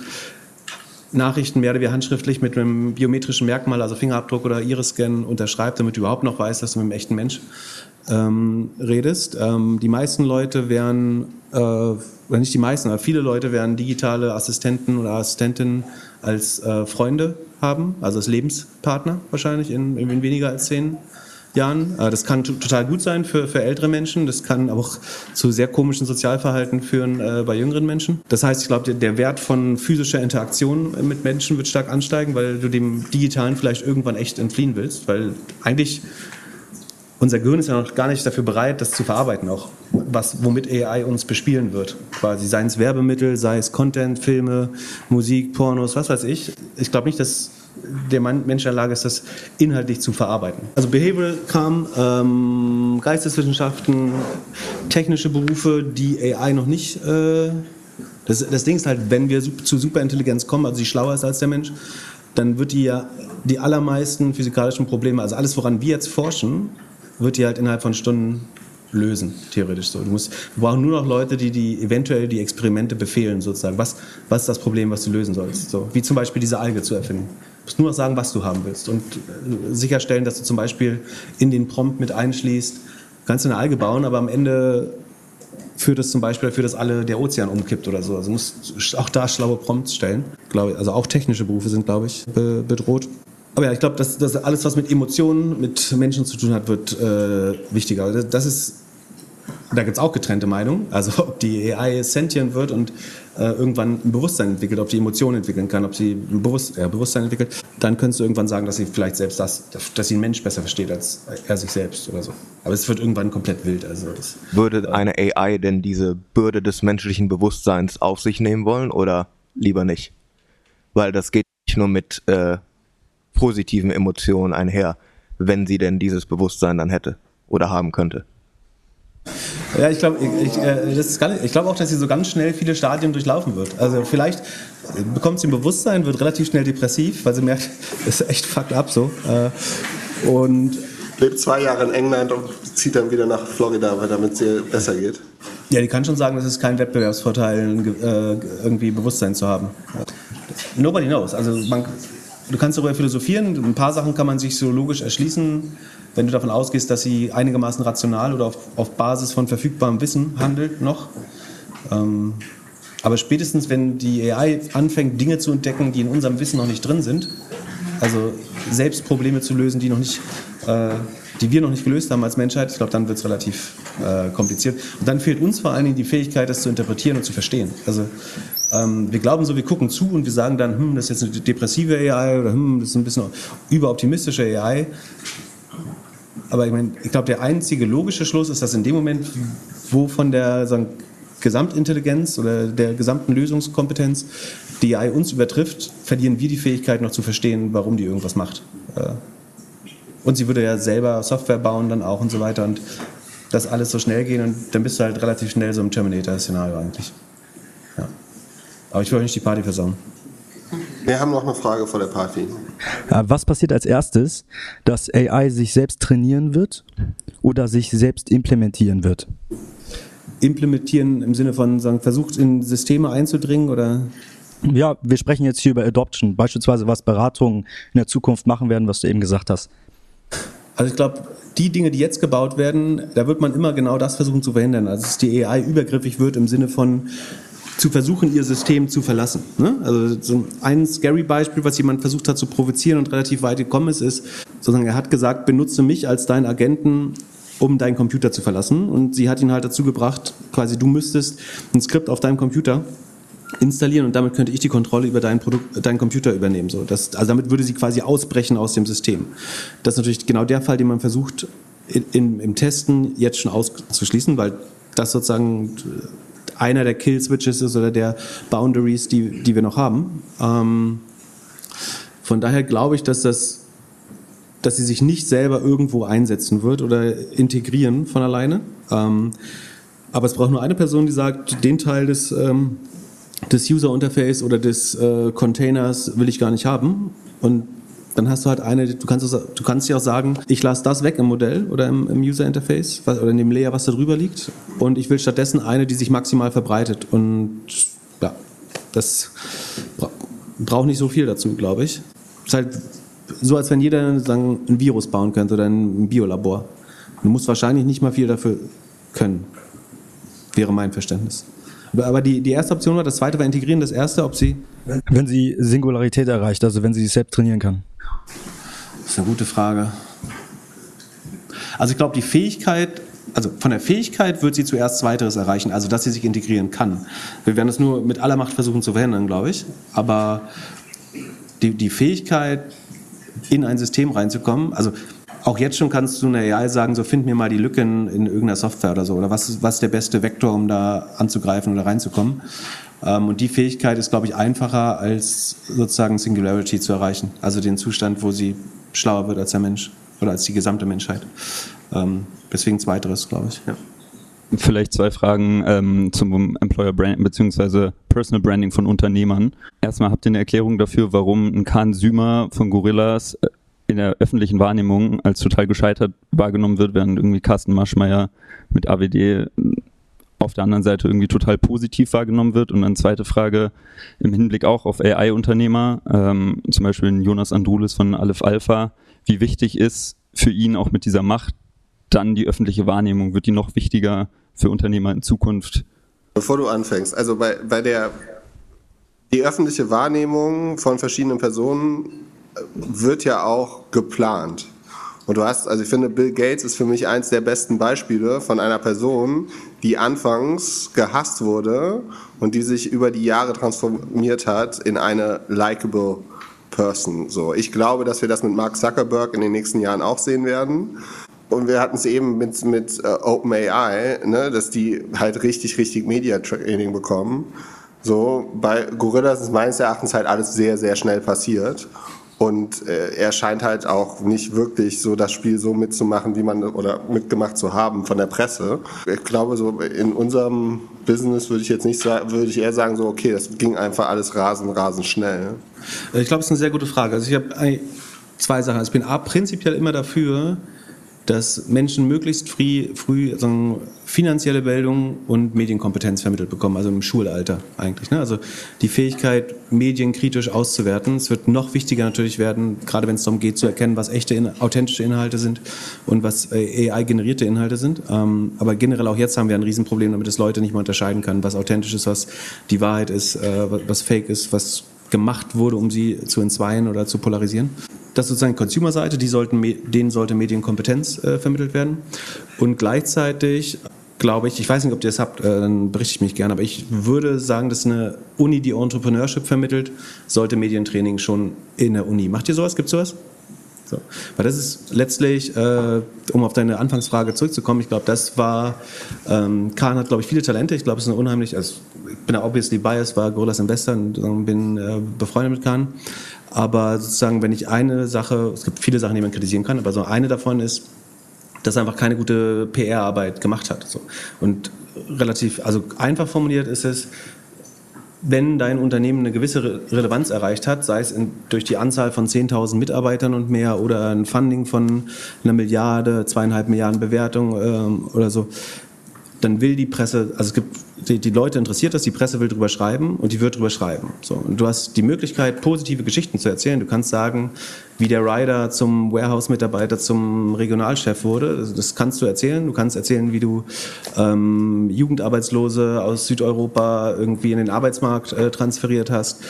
Nachrichten mehr oder weniger handschriftlich mit einem biometrischen Merkmal, also Fingerabdruck oder Iris-Scan unterschreibt, damit du überhaupt noch weißt, dass du mit einem echten Mensch ähm, redest. Ähm, die meisten Leute werden, äh, oder nicht die meisten, aber viele Leute werden digitale Assistenten oder Assistentinnen als äh, Freunde haben, also als Lebenspartner wahrscheinlich in, in weniger als zehn Jahren. Äh, das kann total gut sein für, für ältere Menschen, das kann auch zu sehr komischen Sozialverhalten führen äh, bei jüngeren Menschen. Das heißt, ich glaube, der, der Wert von physischer Interaktion mit Menschen wird stark ansteigen, weil du dem Digitalen vielleicht irgendwann echt entfliehen willst, weil eigentlich unser Gehirn ist ja noch gar nicht dafür bereit, das zu verarbeiten, auch was, womit AI uns bespielen wird. Quasi seien es Werbemittel, sei es Content, Filme, Musik, Pornos, was weiß ich. Ich glaube nicht, dass der Mensch in der Lage ist, das inhaltlich zu verarbeiten. Also Behavioral kam, ähm, Geisteswissenschaften, technische Berufe, die AI noch nicht. Äh, das, das Ding ist halt, wenn wir zu Superintelligenz kommen, also die schlauer ist als der Mensch, dann wird die ja die allermeisten physikalischen Probleme, also alles, woran wir jetzt forschen, wird die halt innerhalb von Stunden lösen, theoretisch so. Du musst, wir brauchen nur noch Leute, die, die eventuell die Experimente befehlen, sozusagen. Was, was ist das Problem, was du lösen sollst? So, wie zum Beispiel diese Alge zu erfinden. Du musst nur noch sagen, was du haben willst und äh, sicherstellen, dass du zum Beispiel in den Prompt mit einschließt, kannst du eine Alge bauen, aber am Ende führt es zum Beispiel dafür, dass alle der Ozean umkippt oder so. Also musst auch da schlaue Prompts stellen. Also auch technische Berufe sind, glaube ich, bedroht. Aber ja, ich glaube, dass, dass alles, was mit Emotionen, mit Menschen zu tun hat, wird äh, wichtiger. Das, das ist, da gibt es auch getrennte Meinungen. Also ob die AI sentient wird und äh, irgendwann ein Bewusstsein entwickelt, ob sie Emotionen entwickeln kann, ob sie ein Bewusst, äh, Bewusstsein entwickelt, dann könntest du irgendwann sagen, dass sie vielleicht selbst das, dass sie einen Mensch besser versteht als er sich selbst oder so. Aber es wird irgendwann komplett wild. Also das, Würde eine AI denn diese Bürde des menschlichen Bewusstseins auf sich nehmen wollen oder lieber nicht? Weil das geht nicht nur mit äh, positiven Emotionen einher, wenn sie denn dieses Bewusstsein dann hätte oder haben könnte. Ja, ich glaube ich, äh, ich glaub auch, dass sie so ganz schnell viele Stadien durchlaufen wird. Also vielleicht bekommt sie ein Bewusstsein, wird relativ schnell depressiv, weil sie merkt, das ist echt fucked up so. Äh, und lebt zwei Jahre in England und zieht dann wieder nach Florida, weil damit es ihr besser geht. Ja, die kann schon sagen, das ist kein Wettbewerbsvorteil, äh, irgendwie Bewusstsein zu haben. Nobody knows. Also man, Du kannst darüber philosophieren, ein paar Sachen kann man sich so logisch erschließen, wenn du davon ausgehst, dass sie einigermaßen rational oder auf, auf Basis von verfügbarem Wissen handelt noch. Ähm, aber spätestens, wenn die AI anfängt, Dinge zu entdecken, die in unserem Wissen noch nicht drin sind, also selbst Probleme zu lösen, die noch nicht, äh, die wir noch nicht gelöst haben als Menschheit, ich glaube, dann wird es relativ äh, kompliziert. Und dann fehlt uns vor allen Dingen die Fähigkeit, das zu interpretieren und zu verstehen. Also ähm, wir glauben so, wir gucken zu und wir sagen dann, hm, das ist jetzt eine depressive AI oder hm, das ist ein bisschen überoptimistische AI. Aber ich, mein, ich glaube, der einzige logische Schluss ist, dass in dem Moment, wo von der sagen, Gesamtintelligenz oder der gesamten Lösungskompetenz die AI uns übertrifft, verlieren wir die Fähigkeit noch zu verstehen, warum die irgendwas macht. Äh, und sie würde ja selber Software bauen dann auch und so weiter und das alles so schnell gehen und dann bist du halt relativ schnell so im Terminator-Szenario eigentlich. Aber ich will euch nicht die Party versauen. Wir haben noch eine Frage vor der Party. Was passiert als erstes, dass AI sich selbst trainieren wird oder sich selbst implementieren wird? Implementieren im Sinne von sagen, versucht in Systeme einzudringen oder? Ja, wir sprechen jetzt hier über Adoption, beispielsweise was Beratungen in der Zukunft machen werden, was du eben gesagt hast. Also ich glaube, die Dinge, die jetzt gebaut werden, da wird man immer genau das versuchen zu verhindern. Also dass die AI übergriffig wird im Sinne von, zu versuchen, ihr System zu verlassen. Ne? Also so ein scary Beispiel, was jemand versucht hat zu provozieren und relativ weit gekommen ist, ist, sozusagen, er hat gesagt, benutze mich als deinen Agenten, um deinen Computer zu verlassen. Und sie hat ihn halt dazu gebracht, quasi du müsstest ein Skript auf deinem Computer installieren und damit könnte ich die Kontrolle über deinen, Produkt, deinen Computer übernehmen. So, das, also damit würde sie quasi ausbrechen aus dem System. Das ist natürlich genau der Fall, den man versucht in, in, im Testen jetzt schon auszuschließen, weil das sozusagen einer der Kill-Switches ist oder der Boundaries, die, die wir noch haben. Ähm, von daher glaube ich, dass das dass sie sich nicht selber irgendwo einsetzen wird oder integrieren von alleine. Ähm, aber es braucht nur eine Person, die sagt, den Teil des, ähm, des User Interface oder des äh, Containers will ich gar nicht haben. Und dann hast du halt eine, du kannst, du kannst dir auch sagen, ich lasse das weg im Modell oder im, im User Interface oder in dem Layer, was da drüber liegt und ich will stattdessen eine, die sich maximal verbreitet und ja, das braucht nicht so viel dazu, glaube ich. Ist halt so, als wenn jeder sagen, ein Virus bauen könnte oder ein Biolabor. Du musst wahrscheinlich nicht mal viel dafür können. Wäre mein Verständnis. Aber die, die erste Option war, das zweite war integrieren, das erste, ob sie. Wenn sie Singularität erreicht, also wenn sie sich selbst trainieren kann. Das ist eine gute Frage. Also ich glaube, die Fähigkeit, also von der Fähigkeit wird sie zuerst Zweiteres erreichen, also dass sie sich integrieren kann. Wir werden es nur mit aller Macht versuchen zu verhindern, glaube ich. Aber die, die Fähigkeit, in ein System reinzukommen, also auch jetzt schon kannst du einer AI sagen, so find mir mal die Lücken in irgendeiner Software oder so, oder was ist, was ist der beste Vektor, um da anzugreifen oder reinzukommen. Ähm, und die Fähigkeit ist, glaube ich, einfacher als sozusagen Singularity zu erreichen, also den Zustand, wo sie schlauer wird als der Mensch oder als die gesamte Menschheit. Ähm, deswegen zweiteres, glaube ich. Ja. Vielleicht zwei Fragen ähm, zum Employer Brand bzw. Personal Branding von Unternehmern. Erstmal habt ihr eine Erklärung dafür, warum ein Kahn Sümer von Gorillas äh, in der öffentlichen Wahrnehmung als total gescheitert wahrgenommen wird, während irgendwie Carsten Maschmeyer mit AWD auf der anderen Seite irgendwie total positiv wahrgenommen wird. Und dann zweite Frage im Hinblick auch auf AI-Unternehmer, ähm, zum Beispiel Jonas Andrulis von Aleph Alpha, wie wichtig ist für ihn auch mit dieser Macht dann die öffentliche Wahrnehmung? Wird die noch wichtiger für Unternehmer in Zukunft? Bevor du anfängst, also bei, bei der die öffentliche Wahrnehmung von verschiedenen Personen äh, wird ja auch geplant. Und du hast, also ich finde, Bill Gates ist für mich eins der besten Beispiele von einer Person, die anfangs gehasst wurde und die sich über die Jahre transformiert hat in eine likable Person. So, ich glaube, dass wir das mit Mark Zuckerberg in den nächsten Jahren auch sehen werden. Und wir hatten es eben mit, mit uh, OpenAI, ne, dass die halt richtig, richtig Media-Training bekommen. So, bei Gorillas ist meines Erachtens halt alles sehr, sehr schnell passiert. Und äh, er scheint halt auch nicht wirklich so das Spiel so mitzumachen, wie man oder mitgemacht zu haben von der Presse. Ich glaube, so in unserem Business würde ich jetzt nicht sagen, würde ich eher sagen, so okay, das ging einfach alles rasend, rasend schnell. Ich glaube, es ist eine sehr gute Frage. Also ich habe zwei Sachen. Also ich bin A, prinzipiell immer dafür, dass Menschen möglichst früh, früh also finanzielle Bildung und Medienkompetenz vermittelt bekommen, also im Schulalter eigentlich. Ne? Also die Fähigkeit, Medien kritisch auszuwerten. Es wird noch wichtiger natürlich werden, gerade wenn es darum geht zu erkennen, was echte, authentische Inhalte sind und was äh, AI-generierte Inhalte sind. Ähm, aber generell auch jetzt haben wir ein Riesenproblem, damit es Leute nicht mehr unterscheiden können, was authentisch ist, was die Wahrheit ist, äh, was fake ist, was gemacht wurde, um sie zu entzweien oder zu polarisieren. Das ist sozusagen Consumer-Seite, die sollten, denen sollte Medienkompetenz äh, vermittelt werden. Und gleichzeitig glaube ich, ich weiß nicht, ob ihr das habt, äh, dann berichte ich mich gerne, aber ich würde sagen, dass eine Uni, die Entrepreneurship vermittelt, sollte Medientraining schon in der Uni. Macht ihr sowas? Gibt es sowas? So. Weil das ist letztlich, äh, um auf deine Anfangsfrage zurückzukommen, ich glaube, das war, ähm, Kahn hat, glaube ich, viele Talente. Ich glaube, es ist eine unheimlich, also bin ja obviously biased, war Gorillas Investor und bin äh, befreundet mit Kahn. Aber sozusagen, wenn ich eine Sache, es gibt viele Sachen, die man kritisieren kann, aber so eine davon ist, dass er einfach keine gute PR-Arbeit gemacht hat. So. Und relativ, also einfach formuliert ist es, wenn dein Unternehmen eine gewisse Re Relevanz erreicht hat, sei es in, durch die Anzahl von 10.000 Mitarbeitern und mehr oder ein Funding von einer Milliarde, zweieinhalb Milliarden Bewertung ähm, oder so, dann will die Presse, also es gibt die, die, Leute interessiert das, die Presse will drüber schreiben und die wird drüber schreiben. So, und du hast die Möglichkeit, positive Geschichten zu erzählen. Du kannst sagen, wie der Rider zum Warehouse-Mitarbeiter zum Regionalchef wurde. Das kannst du erzählen. Du kannst erzählen, wie du ähm, Jugendarbeitslose aus Südeuropa irgendwie in den Arbeitsmarkt äh, transferiert hast.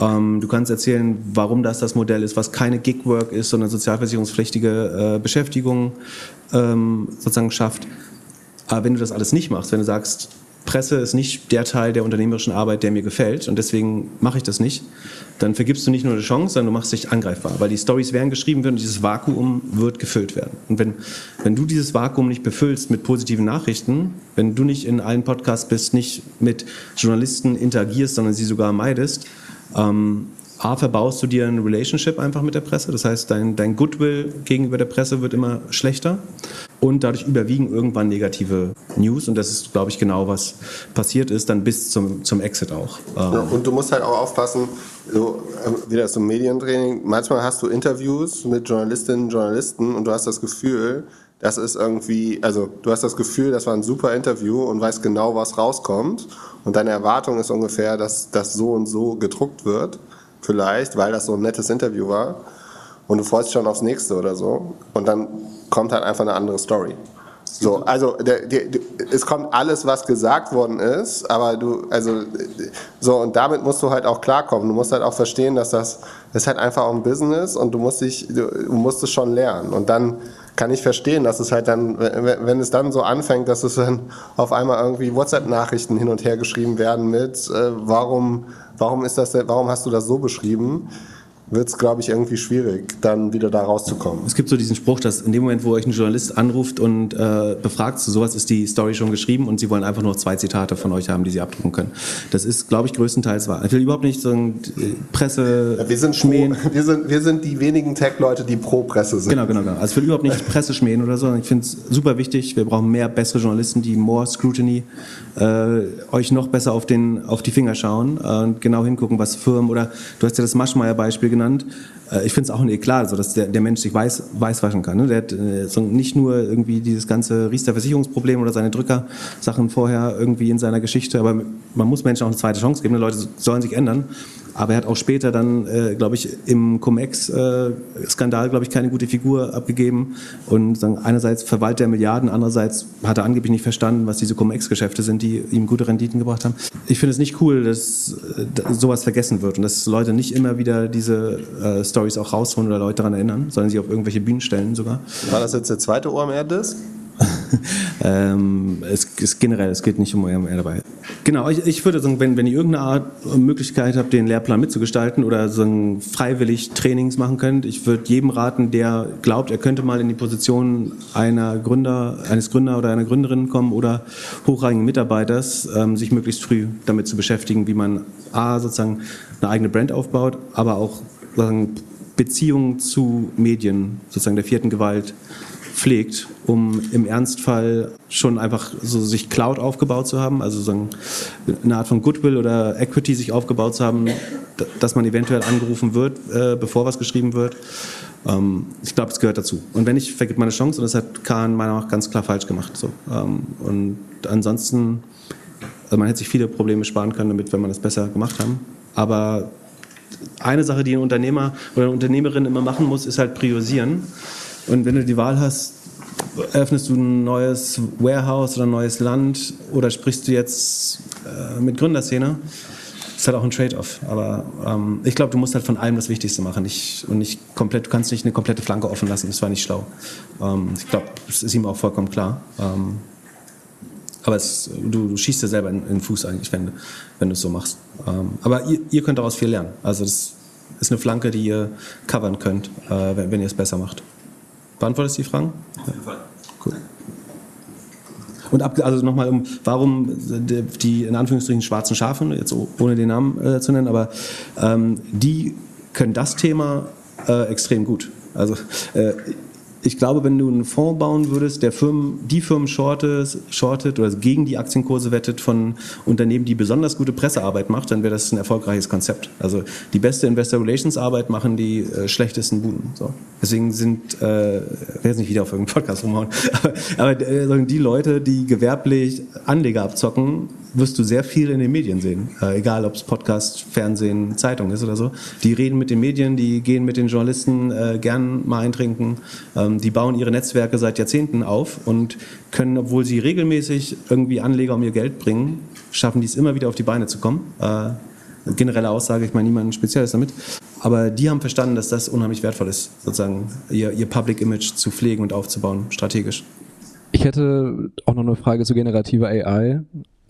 Ähm, du kannst erzählen, warum das das Modell ist, was keine Gigwork ist, sondern sozialversicherungspflichtige äh, Beschäftigung ähm, sozusagen schafft. Aber wenn du das alles nicht machst, wenn du sagst, Presse ist nicht der Teil der unternehmerischen Arbeit, der mir gefällt und deswegen mache ich das nicht, dann vergibst du nicht nur eine Chance, sondern du machst dich angreifbar, weil die Stories werden geschrieben werden und dieses Vakuum wird gefüllt werden. Und wenn, wenn du dieses Vakuum nicht befüllst mit positiven Nachrichten, wenn du nicht in allen Podcasts bist, nicht mit Journalisten interagierst, sondern sie sogar meidest, ähm, A, verbaust du dir ein Relationship einfach mit der Presse. Das heißt, dein, dein Goodwill gegenüber der Presse wird immer schlechter. Und dadurch überwiegen irgendwann negative News. Und das ist, glaube ich, genau, was passiert ist, dann bis zum, zum Exit auch. Ja, und du musst halt auch aufpassen, so, äh, wieder zum Medientraining. Manchmal hast du Interviews mit Journalistinnen und Journalisten und du hast das Gefühl, das ist irgendwie, also du hast das Gefühl, das war ein super Interview und weißt genau, was rauskommt. Und deine Erwartung ist ungefähr, dass das so und so gedruckt wird. vielleicht, weil das so ein nettes Interview war und du freust dich schon aufs nächste oder so und dann kommt halt einfach eine andere Story. So, also der, der, es kommt alles, was gesagt worden ist, aber du, also so und damit musst du halt auch klarkommen. Du musst halt auch verstehen, dass das, das ist halt einfach auch ein Business und du musst dich, du musst es schon lernen und dann kann ich verstehen, dass es halt dann, wenn es dann so anfängt, dass es dann auf einmal irgendwie WhatsApp-Nachrichten hin und her geschrieben werden mit, äh, warum, warum ist das, warum hast du das so beschrieben? Wird es, glaube ich, irgendwie schwierig, dann wieder da rauszukommen. Es gibt so diesen Spruch, dass in dem Moment, wo euch ein Journalist anruft und äh, befragt, zu sowas ist die Story schon geschrieben und sie wollen einfach nur zwei Zitate von euch haben, die sie abdrucken können. Das ist, glaube ich, größtenteils wahr. Ich will überhaupt nicht so ein äh, Presse ja, wir sind schmähen. Wir sind, wir sind die wenigen Tech-Leute, die pro Presse sind. Genau, genau, genau. Also ich will überhaupt nicht Presse schmähen oder so. Ich finde es super wichtig. Wir brauchen mehr bessere Journalisten, die more scrutiny äh, euch noch besser auf, den, auf die Finger schauen und genau hingucken, was Firmen oder du hast ja das Maschmeyer-Beispiel genannt genannt. Äh, ich finde es auch ein Eklat, so dass der, der Mensch sich weiß, weiß waschen kann. Ne? Der hat äh, so nicht nur irgendwie dieses ganze Riester-Versicherungsproblem oder seine Drücker-Sachen vorher irgendwie in seiner Geschichte, aber man muss Menschen auch eine zweite Chance geben. Die Leute sollen sich ändern. Aber er hat auch später dann, äh, glaube ich, im Cum-Ex-Skandal, glaube ich, keine gute Figur abgegeben. Und sagen, einerseits verwaltet er Milliarden, andererseits hat er angeblich nicht verstanden, was diese Cum-Ex-Geschäfte sind, die ihm gute Renditen gebracht haben. Ich finde es nicht cool, dass, dass sowas vergessen wird und dass Leute nicht immer wieder diese äh, Stories auch rausholen oder Leute daran erinnern, sondern sie auf irgendwelche Bühnen stellen sogar. War das jetzt der zweite OMR-Disk? ähm, es ist generell, es geht nicht um OMR dabei. Genau, ich, ich würde sagen, wenn, wenn ihr irgendeine Art Möglichkeit habt, den Lehrplan mitzugestalten oder so freiwillig Trainings machen könnt, ich würde jedem raten, der glaubt, er könnte mal in die Position einer Gründer, eines Gründer oder einer Gründerin kommen oder hochrangigen Mitarbeiters, ähm, sich möglichst früh damit zu beschäftigen, wie man A, sozusagen eine eigene Brand aufbaut, aber auch sozusagen Beziehungen zu Medien, sozusagen der vierten Gewalt, pflegt, um im Ernstfall schon einfach so sich Cloud aufgebaut zu haben, also so eine Art von Goodwill oder Equity sich aufgebaut zu haben, dass man eventuell angerufen wird, äh, bevor was geschrieben wird. Ähm, ich glaube, das gehört dazu. Und wenn nicht, vergibt man eine Chance und das hat Kahn meiner Meinung nach ganz klar falsch gemacht. So. Ähm, und ansonsten, also man hätte sich viele Probleme sparen können damit, wenn man das besser gemacht haben. Aber eine Sache, die ein Unternehmer oder eine Unternehmerin immer machen muss, ist halt priorisieren. Und wenn du die Wahl hast, öffnest du ein neues Warehouse oder ein neues Land oder sprichst du jetzt äh, mit Gründerszene, ist halt auch ein Trade-off. Aber ähm, ich glaube, du musst halt von allem das Wichtigste machen. Ich, und nicht komplett, du kannst nicht eine komplette Flanke offen lassen. Das war nicht schlau. Ähm, ich glaube, das ist ihm auch vollkommen klar. Ähm, aber es, du, du, schießt dir selber in, in, den Fuß eigentlich, wenn, wenn du es so machst. Ähm, aber ihr, ihr, könnt daraus viel lernen. Also das ist eine Flanke, die ihr covern könnt, äh, wenn, wenn ihr es besser macht. Beantwortest du die Fragen? Auf jeden Fall. Cool. Und ab, also nochmal um, warum die in Anführungsstrichen schwarzen Schafe, jetzt ohne den Namen äh, zu nennen, aber ähm, die können das Thema äh, extrem gut. Also äh, ich glaube, wenn du einen Fonds bauen würdest, der Firmen, die Firmen shortet, shortet oder gegen die Aktienkurse wettet von Unternehmen, die besonders gute Pressearbeit macht, dann wäre das ein erfolgreiches Konzept. Also die beste Investor Relations Arbeit machen die äh, schlechtesten Buden. So. Deswegen sind, äh, ich werde jetzt nicht wieder auf irgendeinen Podcast rumhauen, aber, aber äh, die Leute, die gewerblich Anleger abzocken, wirst du sehr viel in den Medien sehen. Äh, egal, ob es Podcast, Fernsehen, Zeitung ist oder so. Die reden mit den Medien, die gehen mit den Journalisten äh, gern mal eintrinken. Ähm, die bauen ihre Netzwerke seit Jahrzehnten auf und können, obwohl sie regelmäßig irgendwie Anleger um ihr Geld bringen, schaffen die es immer wieder auf die Beine zu kommen. Äh, generelle Aussage, ich meine niemanden Spezielles damit. Aber die haben verstanden, dass das unheimlich wertvoll ist, sozusagen ihr, ihr Public Image zu pflegen und aufzubauen, strategisch. Ich hätte auch noch eine Frage zu generativer AI.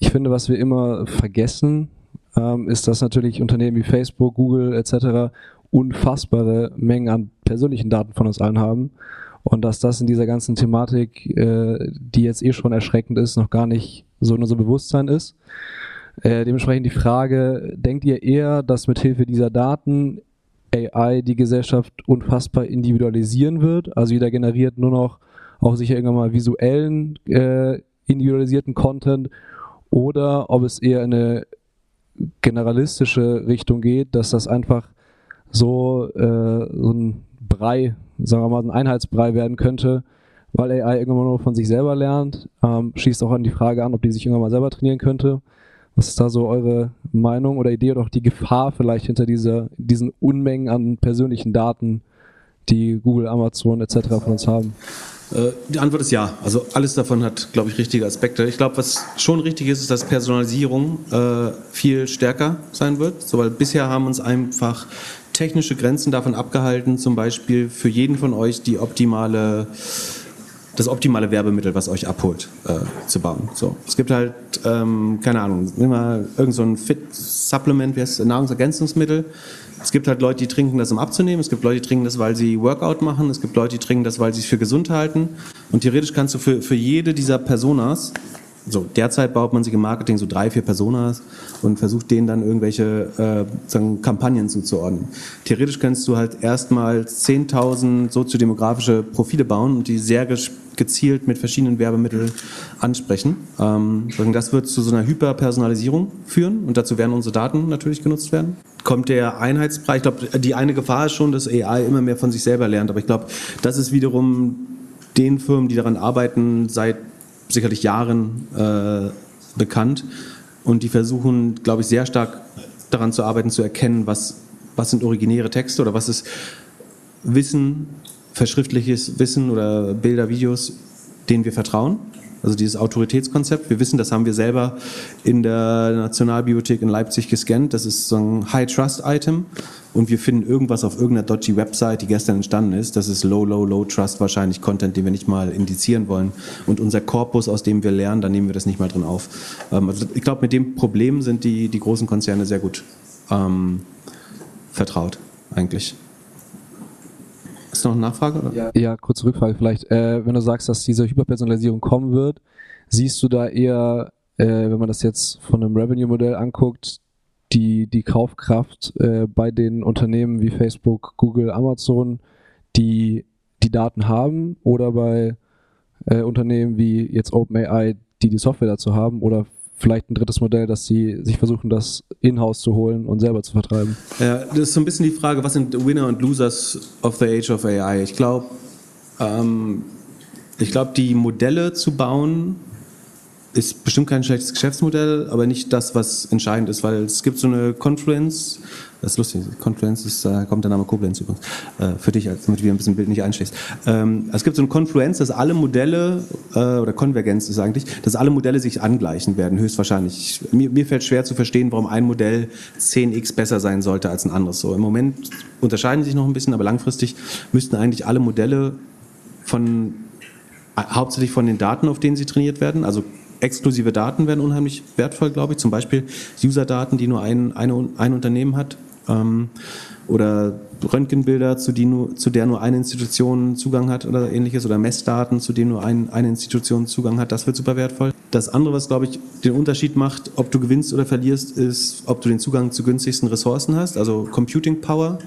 Ich finde, was wir immer vergessen, ähm, ist, dass natürlich Unternehmen wie Facebook, Google etc. unfassbare Mengen an persönlichen Daten von uns allen haben und dass das in dieser ganzen Thematik, äh, die jetzt eh schon erschreckend ist, noch gar nicht so in unserem Bewusstsein ist. Äh, dementsprechend die Frage, denkt ihr eher, dass mithilfe dieser Daten AI die Gesellschaft unfassbar individualisieren wird? Also jeder generiert nur noch auch sicher irgendwann mal visuellen äh, individualisierten Content oder ob es eher in eine generalistische Richtung geht, dass das einfach so, äh, so ein Brei, sagen wir mal, ein Einheitsbrei werden könnte, weil AI irgendwann nur von sich selber lernt. Ähm, schließt auch an die Frage an, ob die sich irgendwann mal selber trainieren könnte. Was ist da so eure Meinung oder Idee oder auch die Gefahr vielleicht hinter dieser, diesen Unmengen an persönlichen Daten, die Google, Amazon etc. von uns haben? Äh, Die Antwort ist ja. Also alles davon hat, glaube ich, richtige Aspekte. Ich glaube, was schon richtig ist, ist, dass Personalisierung äh, viel stärker sein wird. So, weil bisher haben uns einfach technische Grenzen davon abgehalten, zum Beispiel für jeden von euch die optimale das optimale Werbemittel, was euch abholt, äh, zu bauen. So, es gibt halt, ähm, keine Ahnung, nimm mal irgend so ein Fit-Supplement, wie heißt es, Nahrungsergänzungsmittel. Es gibt halt Leute, die trinken das, um abzunehmen. Es gibt Leute, die trinken das, weil sie Workout machen. Es gibt Leute, die trinken das, weil sie es für gesund halten. Und theoretisch kannst du für, für jede dieser Personas, so derzeit baut man sich im Marketing so drei, vier Personas und versucht denen dann irgendwelche äh, sagen, Kampagnen zuzuordnen. Theoretisch kannst du halt erstmal 10.000 soziodemografische Profile bauen und die sehr gezielt mit verschiedenen Werbemitteln ansprechen. Ähm, das wird zu so einer Hyperpersonalisierung führen und dazu werden unsere Daten natürlich genutzt werden. Kommt der Einheitspreis, ich glaube, die eine Gefahr ist schon, dass AI immer mehr von sich selber lernt, aber ich glaube, das ist wiederum den Firmen, die daran arbeiten, seit sicherlich Jahren äh, bekannt und die versuchen, glaube ich, sehr stark daran zu arbeiten, zu erkennen, was, was sind originäre Texte oder was ist Wissen, verschriftliches Wissen oder Bilder, Videos, denen wir vertrauen. Also dieses Autoritätskonzept. Wir wissen, das haben wir selber in der Nationalbibliothek in Leipzig gescannt. Das ist so ein High-Trust-Item. Und wir finden irgendwas auf irgendeiner dodgy Website, die gestern entstanden ist. Das ist Low, Low, Low Trust wahrscheinlich Content, den wir nicht mal indizieren wollen. Und unser Korpus, aus dem wir lernen, da nehmen wir das nicht mal drin auf. Ähm, also ich glaube, mit dem Problem sind die, die großen Konzerne sehr gut ähm, vertraut, eigentlich. Ist noch eine Nachfrage? Oder? Ja, kurze Rückfrage vielleicht. Äh, wenn du sagst, dass diese Hyperpersonalisierung kommen wird, siehst du da eher, äh, wenn man das jetzt von einem Revenue-Modell anguckt, die, die Kaufkraft äh, bei den Unternehmen wie Facebook, Google, Amazon, die die Daten haben oder bei äh, Unternehmen wie jetzt OpenAI, die die Software dazu haben oder vielleicht ein drittes Modell, dass sie sich versuchen, das in-house zu holen und selber zu vertreiben. Ja, das ist so ein bisschen die Frage, was sind Winner und Losers of the Age of AI? Ich glaube, ähm, ich glaube, die Modelle zu bauen ist bestimmt kein schlechtes Geschäftsmodell, aber nicht das, was entscheidend ist, weil es gibt so eine Confluence, das ist lustig, Confluence ist, da kommt der Name Koblenz übrigens, äh, für dich, damit du ein bisschen Bild nicht einschlägst. Ähm, es gibt so eine Confluence, dass alle Modelle, äh, oder Konvergenz ist eigentlich, dass alle Modelle sich angleichen werden, höchstwahrscheinlich. Ich, mir, mir fällt schwer zu verstehen, warum ein Modell 10x besser sein sollte als ein anderes. So, im Moment unterscheiden sich noch ein bisschen, aber langfristig müssten eigentlich alle Modelle von, äh, hauptsächlich von den Daten, auf denen sie trainiert werden, also exklusive Daten werden unheimlich wertvoll, glaube ich. Zum Beispiel User-Daten, die nur ein, eine, ein Unternehmen hat. Ähm, oder Röntgenbilder, zu, nur, zu der nur eine Institution Zugang hat oder ähnliches. Oder Messdaten, zu denen nur ein, eine Institution Zugang hat. Das wird super wertvoll. Das andere, was, glaube ich, den Unterschied macht, ob du gewinnst oder verlierst, ist, ob du den Zugang zu günstigsten Ressourcen hast. Also Computing Power.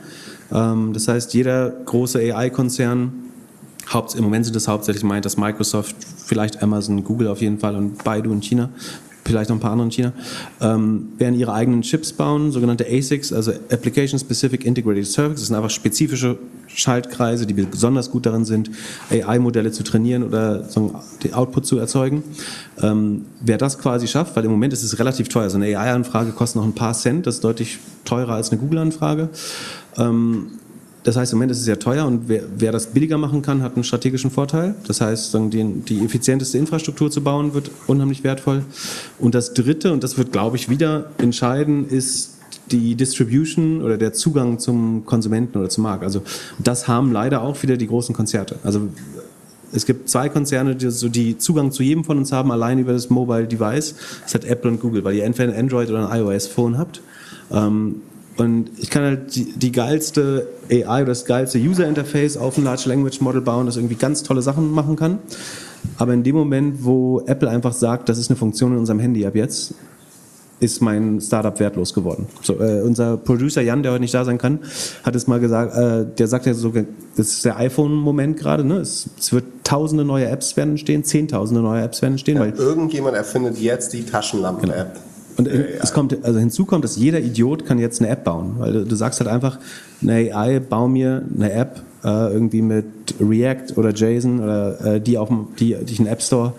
Ähm, das heißt, jeder große AI-Konzern Im Moment sind es hauptsächlich meint, dass Microsoft, vielleicht Amazon, Google auf jeden Fall und Baidu in China, vielleicht noch ein paar andere in China, ähm, werden ihre eigenen Chips bauen, sogenannte ASICs, also Application Specific Integrated Circuits. Das sind einfach spezifische Schaltkreise, die besonders gut darin sind, AI-Modelle zu trainieren oder so den Output zu erzeugen. Ähm, wer das quasi schafft, weil im Moment ist es relativ teuer. So eine AI-Anfrage kostet noch ein paar Cent, das ist deutlich teurer als eine Google-Anfrage. Ähm, das heißt, im Moment ist es sehr teuer und wer, wer das billiger machen kann, hat einen strategischen Vorteil. Das heißt, die, die effizienteste Infrastruktur zu bauen, wird unheimlich wertvoll. Und das Dritte, und das wird, glaube ich, wieder entscheiden, ist die Distribution oder der Zugang zum Konsumenten oder zum Markt. Also das haben leider auch wieder die großen Konzerte. Also es gibt zwei Konzerne, die, so die Zugang zu jedem von uns haben, allein über das Mobile Device. Das hat Apple und Google, weil ihr entweder ein Android oder ein iOS-Phone habt. Ähm, und ich kann halt die, die geilste AI oder das geilste User Interface auf ein Large Language Model bauen, das irgendwie ganz tolle Sachen machen kann. Aber in dem Moment, wo Apple einfach sagt, das ist eine Funktion in unserem Handy ab jetzt, ist mein Startup wertlos geworden. So, äh, unser Producer Jan, der heute nicht da sein kann, hat es mal gesagt, äh, der sagt ja so, das ist der iPhone-Moment gerade, ne? Es, es, wird tausende neue Apps werden entstehen, zehntausende neue Apps werden entstehen. Ja, weil irgendjemand erfindet jetzt die Taschenlampen-App. Genau. Und es kommt, also hinzu kommt, dass jeder Idiot kann jetzt eine App bauen, weil du, du sagst halt einfach, eine AI, bau mir eine App, äh, irgendwie mit React oder JSON oder äh, die auf die, die ich einen App Store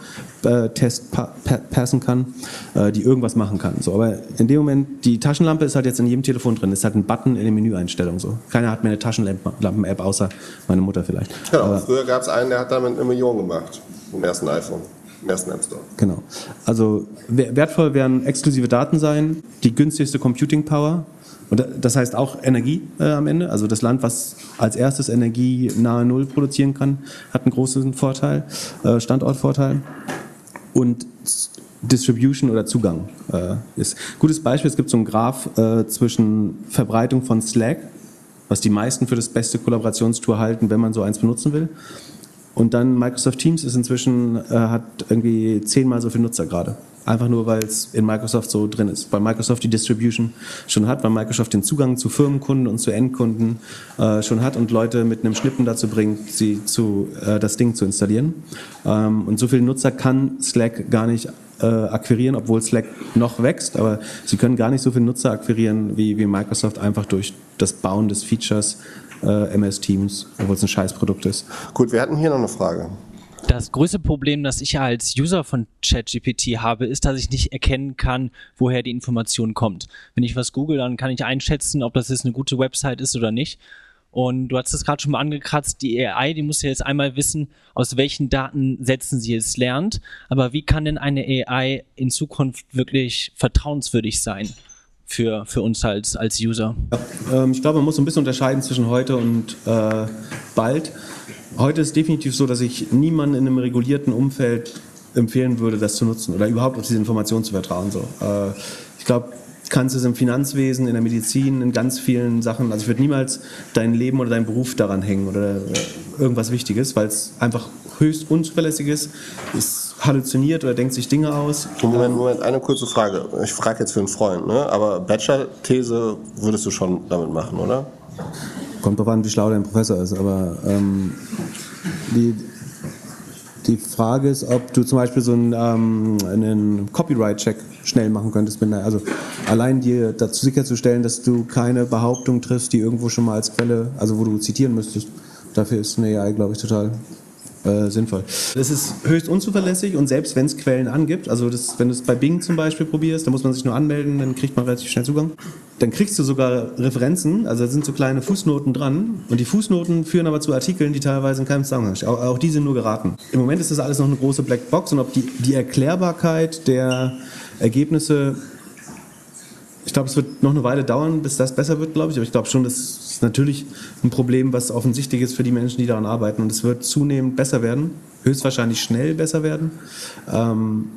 äh, Test pa pa passen kann, äh, die irgendwas machen kann. So, aber in dem Moment, die Taschenlampe ist halt jetzt in jedem Telefon drin, ist halt ein Button in den Menüeinstellungen. So. Keiner hat mehr eine Taschenlampen-App, außer meine Mutter vielleicht. Genau, Aber- früher gab es einen, der hat damit eine Million gemacht. Im ersten iPhone, im ersten App Store. Genau. Also wer- wertvoll werden exklusive Daten sein, die günstigste Computing Power. Und da- das heißt auch Energie äh, am Ende. Also das Land, was als erstes Energie nahe Null produzieren kann, hat einen großen Vorteil, äh, Standortvorteil. Und Distribution oder Zugang äh, ist. Gutes Beispiel, es gibt so einen Graph äh, zwischen Verbreitung von Slack, was die meisten für das beste Kollaborationstool halten, wenn man so eins benutzen will. Und dann Microsoft Teams ist inzwischen, äh, hat irgendwie zehnmal so viele Nutzer gerade. Einfach nur, weil es in Microsoft so drin ist. Weil Microsoft die Distribution schon hat, weil Microsoft den Zugang zu Firmenkunden und zu Endkunden äh, schon hat und Leute mit einem Schnippen dazu bringt, sie zu, äh, das Ding zu installieren. Ähm, und so viele Nutzer kann Slack gar nicht äh, akquirieren, obwohl Slack noch wächst, aber sie können gar nicht so viele Nutzer akquirieren wie, wie Microsoft einfach durch das Bauen des Features äh, MS Teams, obwohl es ein Scheißprodukt ist. Gut, wir hatten hier noch eine Frage. Das größte Problem, das ich als User von ChatGPT habe, ist, dass ich nicht erkennen kann, woher die Information kommt. Wenn ich was google, dann kann ich einschätzen, ob das jetzt eine gute Website ist oder nicht. Und du hast es gerade schon mal angekratzt, die AI, die muss ja jetzt einmal wissen, aus welchen Datensätzen sie es lernt. Aber wie kann denn eine AI in Zukunft wirklich vertrauenswürdig sein für, für uns als, als User? Ähm, ich glaube, man muss ein bisschen unterscheiden zwischen heute und äh, bald. Heute ist definitiv so, dass ich niemanden in einem regulierten Umfeld empfehlen würde, das zu nutzen oder überhaupt auf diese Informationen zu vertrauen. So. Äh, ich glaube, kannst es im Finanzwesen, in der Medizin, in ganz vielen Sachen. Also ich würde niemals dein Leben oder deinen Beruf daran hängen oder äh, irgendwas Wichtiges, weil es einfach höchst unzuverlässig ist. Es halluziniert oder denkt sich Dinge aus. Moment, Moment, eine kurze Frage. Ich frage jetzt für einen Freund, ne? aber Bachelor-These würdest du schon damit machen, oder? Kommt drauf an, wie schlau dein Professor ist, aber ähm, die, die Frage ist, ob du zum Beispiel so einen, ähm, einen Copyright-Check schnell machen könntest. Mit einer, also allein dir dazu sicherzustellen, dass du keine Behauptung triffst, die irgendwo schon mal als Quelle, also wo du zitieren müsstest. Dafür ist eine AI, glaube ich, total äh, sinnvoll. Das ist höchst unzuverlässig und selbst wenn es Quellen angibt, also das, wenn du es bei Bing zum Beispiel probierst, da muss man sich nur anmelden, dann kriegt man relativ schnell Zugang. Dann kriegst du sogar Referenzen, also da sind so kleine Fußnoten dran und die Fußnoten führen aber zu Artikeln, die teilweise in keinem Zusammenhang stehen. Auch, auch die sind nur geraten. Im Moment ist das alles noch eine große Blackbox und ob die, die Erklärbarkeit der Ergebnisse ich glaube, es wird noch eine Weile dauern, bis das besser wird, glaube ich. Aber ich glaube schon, das ist natürlich ein Problem, was offensichtlich ist für die Menschen, die daran arbeiten. Und es wird zunehmend besser werden, höchstwahrscheinlich schnell besser werden. Ähm,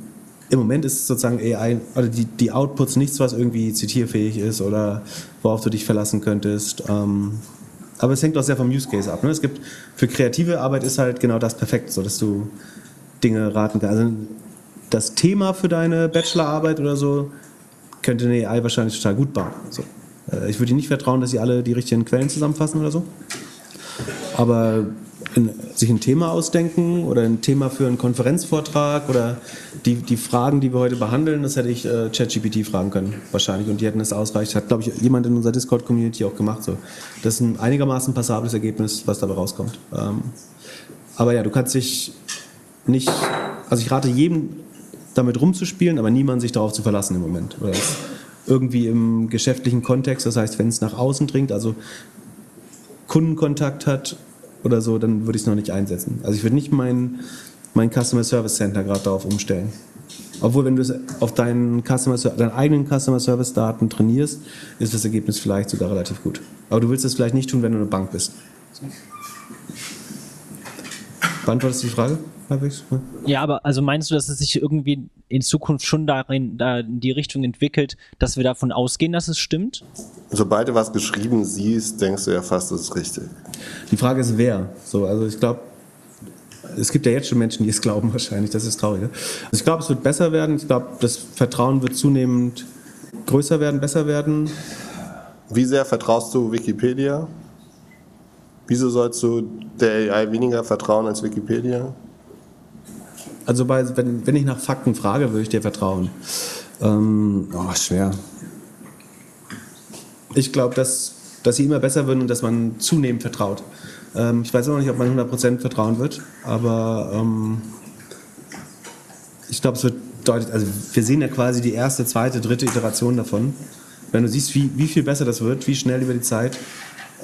Im Moment ist sozusagen AI, oder die, die Outputs nichts, was irgendwie zitierfähig ist oder worauf du dich verlassen könntest. Ähm, aber es hängt auch sehr vom Use Case ab. Ne? Es gibt für kreative Arbeit ist halt genau das perfekt, so dass du Dinge raten kannst. Also das Thema für deine Bachelorarbeit oder so könnte eine AI wahrscheinlich total gut bauen. So. Äh, Ich würde ihnen nicht vertrauen, dass sie alle die richtigen Quellen zusammenfassen oder so. Aber in, sich ein Thema ausdenken oder ein Thema für einen Konferenzvortrag oder die, die Fragen, die wir heute behandeln, das hätte ich äh, ChatGPT fragen können, wahrscheinlich. Und die hätten es ausreichend. Hat, glaube ich, jemand in unserer Discord-Community auch gemacht. So. Das ist ein einigermaßen passables Ergebnis, was dabei rauskommt. Ähm, aber ja, du kannst dich nicht. Also ich rate jedem, damit rumzuspielen, aber niemand sich darauf zu verlassen im Moment. Oder es irgendwie im geschäftlichen Kontext, das heißt, wenn es nach außen dringt, also Kundenkontakt hat oder so, dann würde ich es noch nicht einsetzen. Also ich würde nicht mein, mein Customer Service Center gerade darauf umstellen. Obwohl, wenn du es auf deinen, Customer, deinen eigenen Customer Service Daten trainierst, ist das Ergebnis vielleicht sogar relativ gut. Aber du willst es vielleicht nicht tun, wenn du eine Bank bist. Beantwortest du die Frage Ja. Ja, aber also meinst du, dass es sich irgendwie in Zukunft schon darin, da in die Richtung entwickelt, dass wir davon ausgehen, dass es stimmt? Sobald du was geschrieben siehst, denkst du ja fast, das ist richtig. Die Frage ist, wer. So, also ich glaube, es gibt ja jetzt schon Menschen, die es glauben wahrscheinlich. Das ist traurig. Also ich glaube, es wird besser werden. Ich glaube, das Vertrauen wird zunehmend größer werden, besser werden. Wie sehr vertraust du Wikipedia? Wieso sollst du der AI weniger vertrauen als Wikipedia? Also bei, wenn, wenn ich nach Fakten frage, würde ich dir vertrauen. Ähm, oh, schwer. Ich glaube, dass, dass sie immer besser werden und dass man zunehmend vertraut. Ähm, ich weiß auch noch nicht, ob man 100% vertrauen wird, aber ähm, ich glaube, es wird deutlich, also wir sehen ja quasi die erste, zweite, dritte Iteration davon. Wenn du siehst, wie, wie viel besser das wird, wie schnell über die Zeit,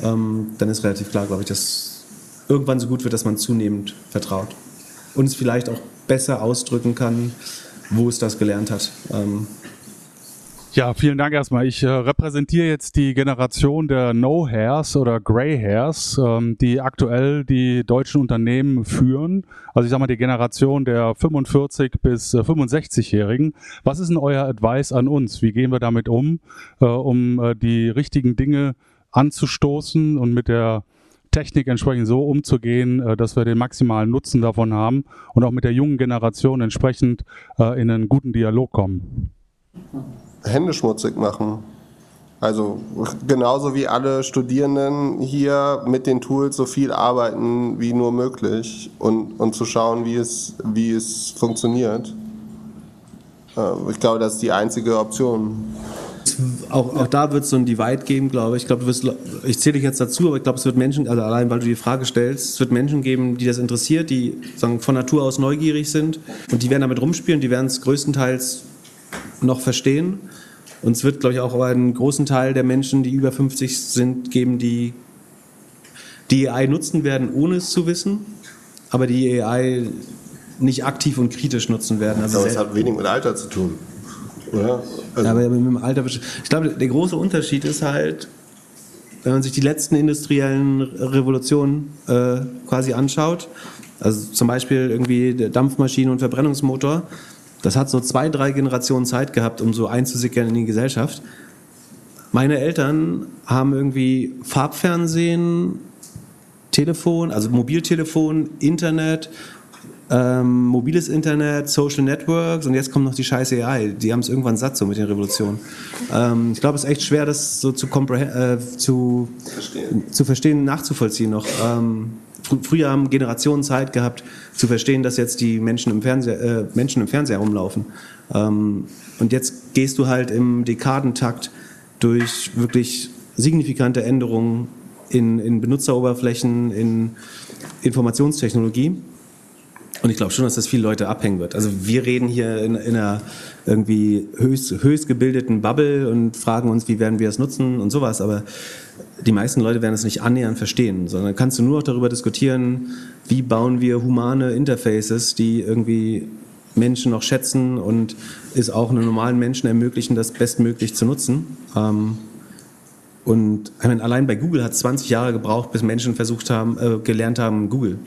ähm, dann ist relativ klar, glaube ich, dass irgendwann so gut wird, dass man zunehmend vertraut. Und es vielleicht auch besser ausdrücken kann, wo es das gelernt hat. Ähm, ja, vielen Dank erstmal. Ich äh, repräsentiere jetzt die Generation der No Hairs oder Grey Hairs, ähm, die aktuell die deutschen Unternehmen führen. Also ich sage mal die Generation der 45 bis äh, 65-Jährigen. Was ist denn euer Advice an uns? Wie gehen wir damit um, äh, um äh, die richtigen Dinge anzustoßen und mit der Technik entsprechend so umzugehen, äh, dass wir den maximalen Nutzen davon haben und auch mit der jungen Generation entsprechend äh, in einen guten Dialog kommen? Hände schmutzig machen. Also genauso wie alle Studierenden hier mit den Tools so viel arbeiten wie nur möglich und, und zu schauen, wie es, wie es funktioniert. Äh, Ich glaube, das ist die einzige Option. Auch, auch da wird es so ein Divide geben, glaube ich. Ich glaube, du wirst, ich zähle dich jetzt dazu, aber ich glaube, es wird Menschen, also allein weil du die Frage stellst, es wird Menschen geben, die das interessiert, die sagen, von Natur aus neugierig sind und die werden damit rumspielen, die werden es größtenteils noch verstehen. Und es wird, glaube ich, auch einen großen Teil der Menschen, die über 50 sind, geben, die die AI nutzen werden, ohne es zu wissen, aber die AI nicht aktiv und kritisch nutzen werden. Also Aber es hat wenig mit Alter zu tun. Oder? Also, aber mit dem Alter. Ich glaube, der große Unterschied ist halt, wenn man sich die letzten industriellen Revolutionen äh, quasi anschaut, also zum Beispiel irgendwie Dampfmaschine und Verbrennungsmotor, das hat so zwei, drei Generationen Zeit gehabt, um so einzusickern in die Gesellschaft. Meine Eltern haben irgendwie Farbfernsehen, Telefon, also Mobiltelefon, Internet, ähm, mobiles Internet, Social Networks und jetzt kommt noch die scheiße AI. Die haben es irgendwann satt so mit den Revolutionen. Ähm, ich glaube, es ist echt schwer, das so zu, äh, zu, zu verstehen, nachzuvollziehen noch. Ähm, fr früher haben Generationen Zeit gehabt, zu verstehen, dass jetzt die Menschen im Fernseher, äh, Menschen im Fernseher rumlaufen. Ähm, und jetzt gehst du halt im Dekadentakt durch wirklich signifikante Änderungen in, in Benutzeroberflächen, in Informationstechnologie. Und ich glaube schon, dass das viele Leute abhängen wird. Also wir reden hier in, in einer irgendwie höchst, höchst gebildeten Bubble und fragen uns, wie werden wir es nutzen und sowas. Aber die meisten Leute werden es nicht annähernd verstehen, sondern kannst du nur noch darüber diskutieren, wie bauen wir humane Interfaces, die irgendwie Menschen noch schätzen und es auch einem normalen Menschen ermöglichen, das bestmöglich zu nutzen. Ähm, und ich meine, allein bei Google hat es 20 Jahre gebraucht, bis Menschen versucht haben, äh, gelernt haben, Google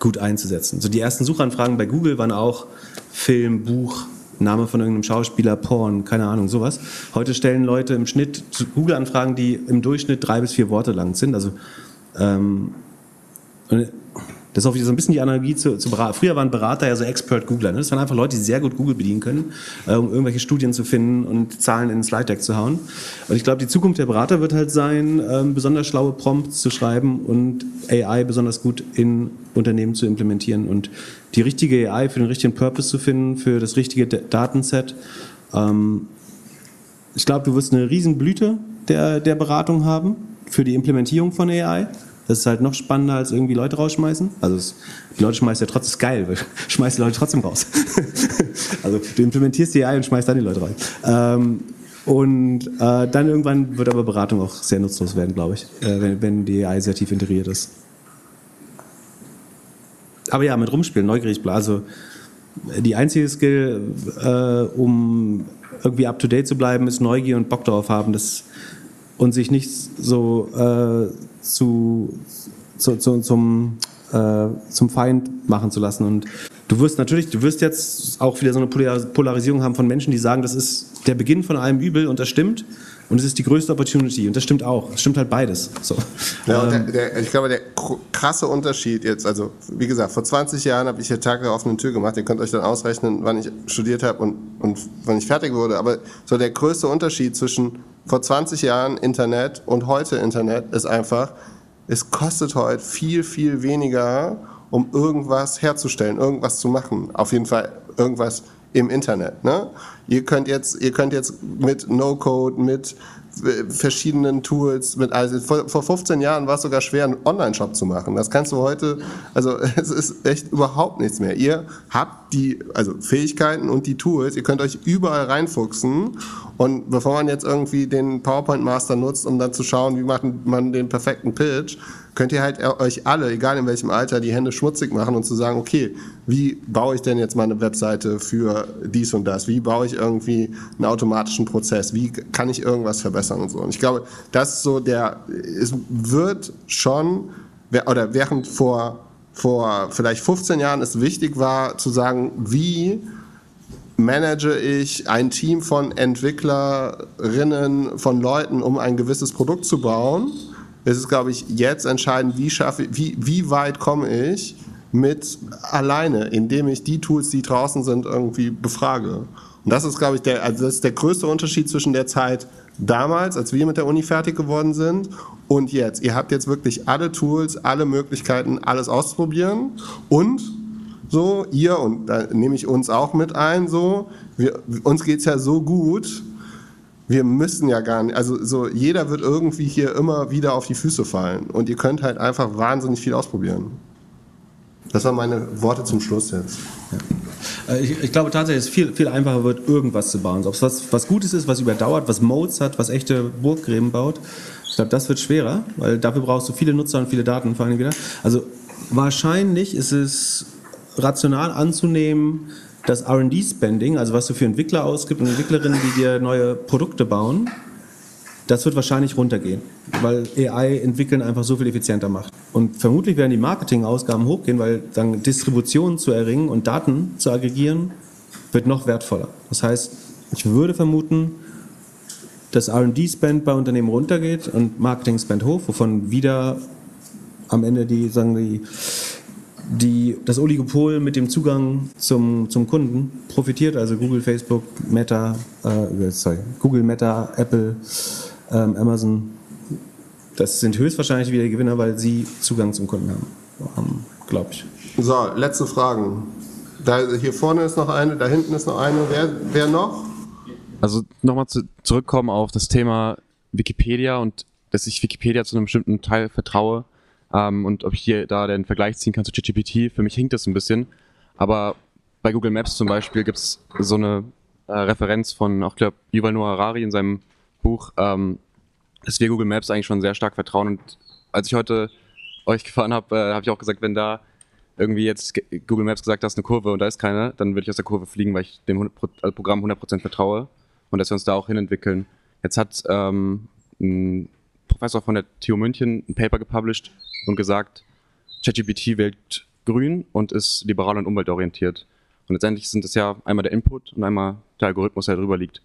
gut einzusetzen. So die ersten Suchanfragen bei Google waren auch Film, Buch, Name von irgendeinem Schauspieler, Porn, keine Ahnung, sowas. Heute stellen Leute im Schnitt Google-Anfragen, die im Durchschnitt drei bis vier Worte lang sind. Also ähm, und das ist auch wieder so ein bisschen die Analogie zu, zu Berater. Früher waren Berater ja so Expert-Googler. Ne? Das waren einfach Leute, die sehr gut Google bedienen können, äh, um irgendwelche Studien zu finden und Zahlen in ein Slide-Deck zu hauen. Und ich glaube, die Zukunft der Berater wird halt sein, ähm, besonders schlaue Prompts zu schreiben und AI besonders gut in Unternehmen zu implementieren und die richtige AI für den richtigen Purpose zu finden, für das richtige Datenset. Ähm, ich glaube, du wirst eine Riesenblüte der, der Beratung haben für die Implementierung von AI. Das ist halt noch spannender als irgendwie Leute rausschmeißen. Also es, die Leute schmeißen ja trotzdem, ist geil, weil schmeißt die Leute trotzdem raus. also du implementierst die AI und schmeißt dann die Leute rein. Ähm, und äh, dann irgendwann wird aber Beratung auch sehr nutzlos werden, glaube ich, äh, wenn, wenn die AI sehr tief integriert ist. Aber ja, mit rumspielen, neugierig bleiben. Also die einzige Skill, äh, um irgendwie up to date zu bleiben, ist Neugier und Bock darauf haben das, und sich nicht so äh, zu, zu, zu, zum, äh, zum Feind machen zu lassen. Und du wirst natürlich, du wirst jetzt auch wieder so eine Polar- Polarisierung haben von Menschen, die sagen, das ist der Beginn von allem Übel und das stimmt. Und es ist die größte Opportunity. Und das stimmt auch. Es stimmt halt beides. So. Ja, Ähm, der, der, ich glaube, der kr- krasse Unterschied jetzt, also wie gesagt, vor 20 Jahren habe ich hier Tag der offenen Tür gemacht. Ihr könnt euch dann ausrechnen, wann ich studiert habe und, und wann ich fertig wurde. Aber so der größte Unterschied zwischen vor 20 Jahren Internet und heute Internet ist einfach, es kostet heute viel, viel weniger, um irgendwas herzustellen, irgendwas zu machen. Auf jeden Fall irgendwas im Internet. Ne? Ihr könnt jetzt, ihr könnt jetzt mit No-Code, mit äh, verschiedenen Tools. Mit, also vor, vor 15 Jahren war es sogar schwer, einen Online-Shop zu machen. Das kannst du heute, also es ist echt überhaupt nichts mehr. Ihr habt die also Fähigkeiten und die Tools, ihr könnt euch überall reinfuchsen und bevor man jetzt irgendwie den PowerPoint Master nutzt, um dann zu schauen, wie macht man den perfekten Pitch, könnt ihr halt euch alle, egal in welchem Alter, die Hände schmutzig machen und zu sagen, okay, wie baue ich denn jetzt meine Webseite für dies und das? Wie baue ich irgendwie einen automatischen Prozess? Wie kann ich irgendwas verbessern und so? Und ich glaube, das ist so der, es wird schon, oder während vor, vor vielleicht 15 Jahren es wichtig war zu sagen, wie manage ich ein Team von Entwicklerinnen, von Leuten, um ein gewisses Produkt zu bauen, ist es, glaube ich, jetzt entscheidend, wie, schaffe, wie, wie weit komme ich mit alleine, indem ich die Tools, die draußen sind, irgendwie befrage. Und das ist, glaube ich, der, also das ist der größte Unterschied zwischen der Zeit damals, als wir mit der Uni fertig geworden sind, und jetzt. Ihr habt jetzt wirklich alle Tools, alle Möglichkeiten, alles auszuprobieren und so, ihr und da nehme ich uns auch mit ein, so, wir, uns geht's ja so gut, wir müssen ja gar nicht, also so, jeder wird irgendwie hier immer wieder auf die Füße fallen und ihr könnt halt einfach wahnsinnig viel ausprobieren. Das waren meine Worte zum Schluss jetzt. Ja. Äh, ich, ich, glaube tatsächlich, es viel, viel einfacher wird, irgendwas zu bauen. Ob es was, was Gutes ist, was überdauert, was Modes hat, was echte Burggräben baut. Ich glaube, das wird schwerer, weil dafür brauchst du viele Nutzer und viele Daten vor allem wieder. Also wahrscheinlich ist es rational anzunehmen, dass RD-Spending, also was du für Entwickler ausgibst und Entwicklerinnen, die dir neue Produkte bauen, das wird wahrscheinlich runtergehen, weil AI entwickeln einfach so viel effizienter macht. Und vermutlich werden die Marketingausgaben hochgehen, weil dann Distributionen zu erringen und Daten zu aggregieren wird noch wertvoller. Das heißt, ich würde vermuten, dass R&D-Spend bei Unternehmen runtergeht und Marketing-Spend hoch, wovon wieder am Ende die, sagen die, die, das Oligopol mit dem Zugang zum, zum Kunden profitiert, also Google, Facebook, Meta, äh, sorry, Google, Meta, Apple, ähm, Amazon. Das sind höchstwahrscheinlich wieder die Gewinner, weil sie Zugang zum Kunden haben, ähm, glaube ich. So, letzte Fragen. Da, hier vorne ist noch eine, da hinten ist noch eine. Wer, wer noch? Also nochmal zu, zurückkommen auf das Thema Wikipedia und dass ich Wikipedia zu einem bestimmten Teil vertraue ähm, und ob ich hier da den Vergleich ziehen kann zu ChatGPT. Für mich hinkt das ein bisschen. Aber bei Google Maps zum Beispiel gibt es so eine äh, Referenz von, auch glaube Yuval Noah Harari in seinem Buch, ähm, dass wir Google Maps eigentlich schon sehr stark vertrauen. Und als ich heute euch gefahren habe, äh, habe ich auch gesagt, wenn da irgendwie jetzt Google Maps gesagt, da ist eine Kurve und da ist keine, dann würde ich aus der Kurve fliegen, weil ich dem 100%, also Programm 100% vertraue und dass wir uns da auch hinentwickeln. Jetzt hat ähm, ein Professor von der TU München ein Paper gepublished und gesagt, ChatGPT wählt grün und ist liberal und umweltorientiert. Und letztendlich sind es ja einmal der Input und einmal der Algorithmus, der drüber liegt.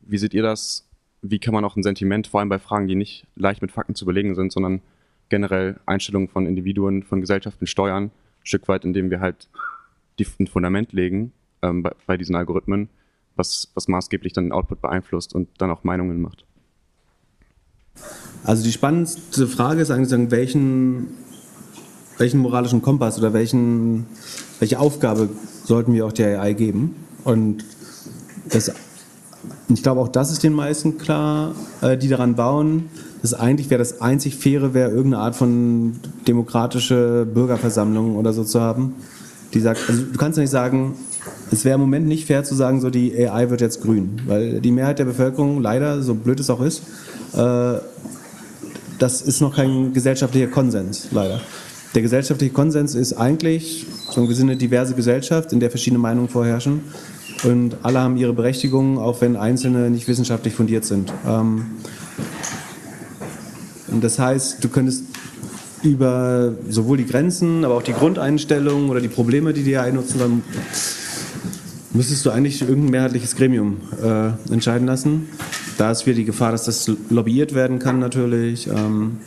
Wie seht ihr das? Wie kann man auch ein Sentiment, vor allem bei Fragen, die nicht leicht mit Fakten zu belegen sind, sondern generell Einstellungen von Individuen, von Gesellschaften steuern, ein Stück weit, indem wir halt die, ein Fundament legen ähm, bei, bei diesen Algorithmen, was, was maßgeblich dann den Output beeinflusst und dann auch Meinungen macht? Also die spannendste Frage ist eigentlich, welchen, welchen moralischen Kompass oder welchen, welche Aufgabe sollten wir auch der AI geben? Und das, ich glaube, auch das ist den meisten klar, äh, die daran bauen, dass eigentlich wäre das einzig Faire, wäre irgendeine Art von demokratische Bürgerversammlung oder so zu haben, die sagt, also du kannst ja nicht sagen, es wäre im Moment nicht fair zu sagen, so die AI wird jetzt grün, weil die Mehrheit der Bevölkerung leider, so blöd es auch ist, äh, das ist noch kein gesellschaftlicher Konsens, leider. Der gesellschaftliche Konsens ist eigentlich, wir sind eine diverse Gesellschaft, in der verschiedene Meinungen vorherrschen und alle haben ihre Berechtigung, auch wenn einzelne nicht wissenschaftlich fundiert sind. Ähm, und das heißt, du könntest über sowohl die Grenzen, aber auch die Grundeinstellungen oder die Probleme, die die AI nutzen, dann müsstest du eigentlich irgendein mehrheitliches Gremium äh, entscheiden lassen. Da ist wieder die Gefahr, dass das lobbyiert werden kann natürlich. Ähm,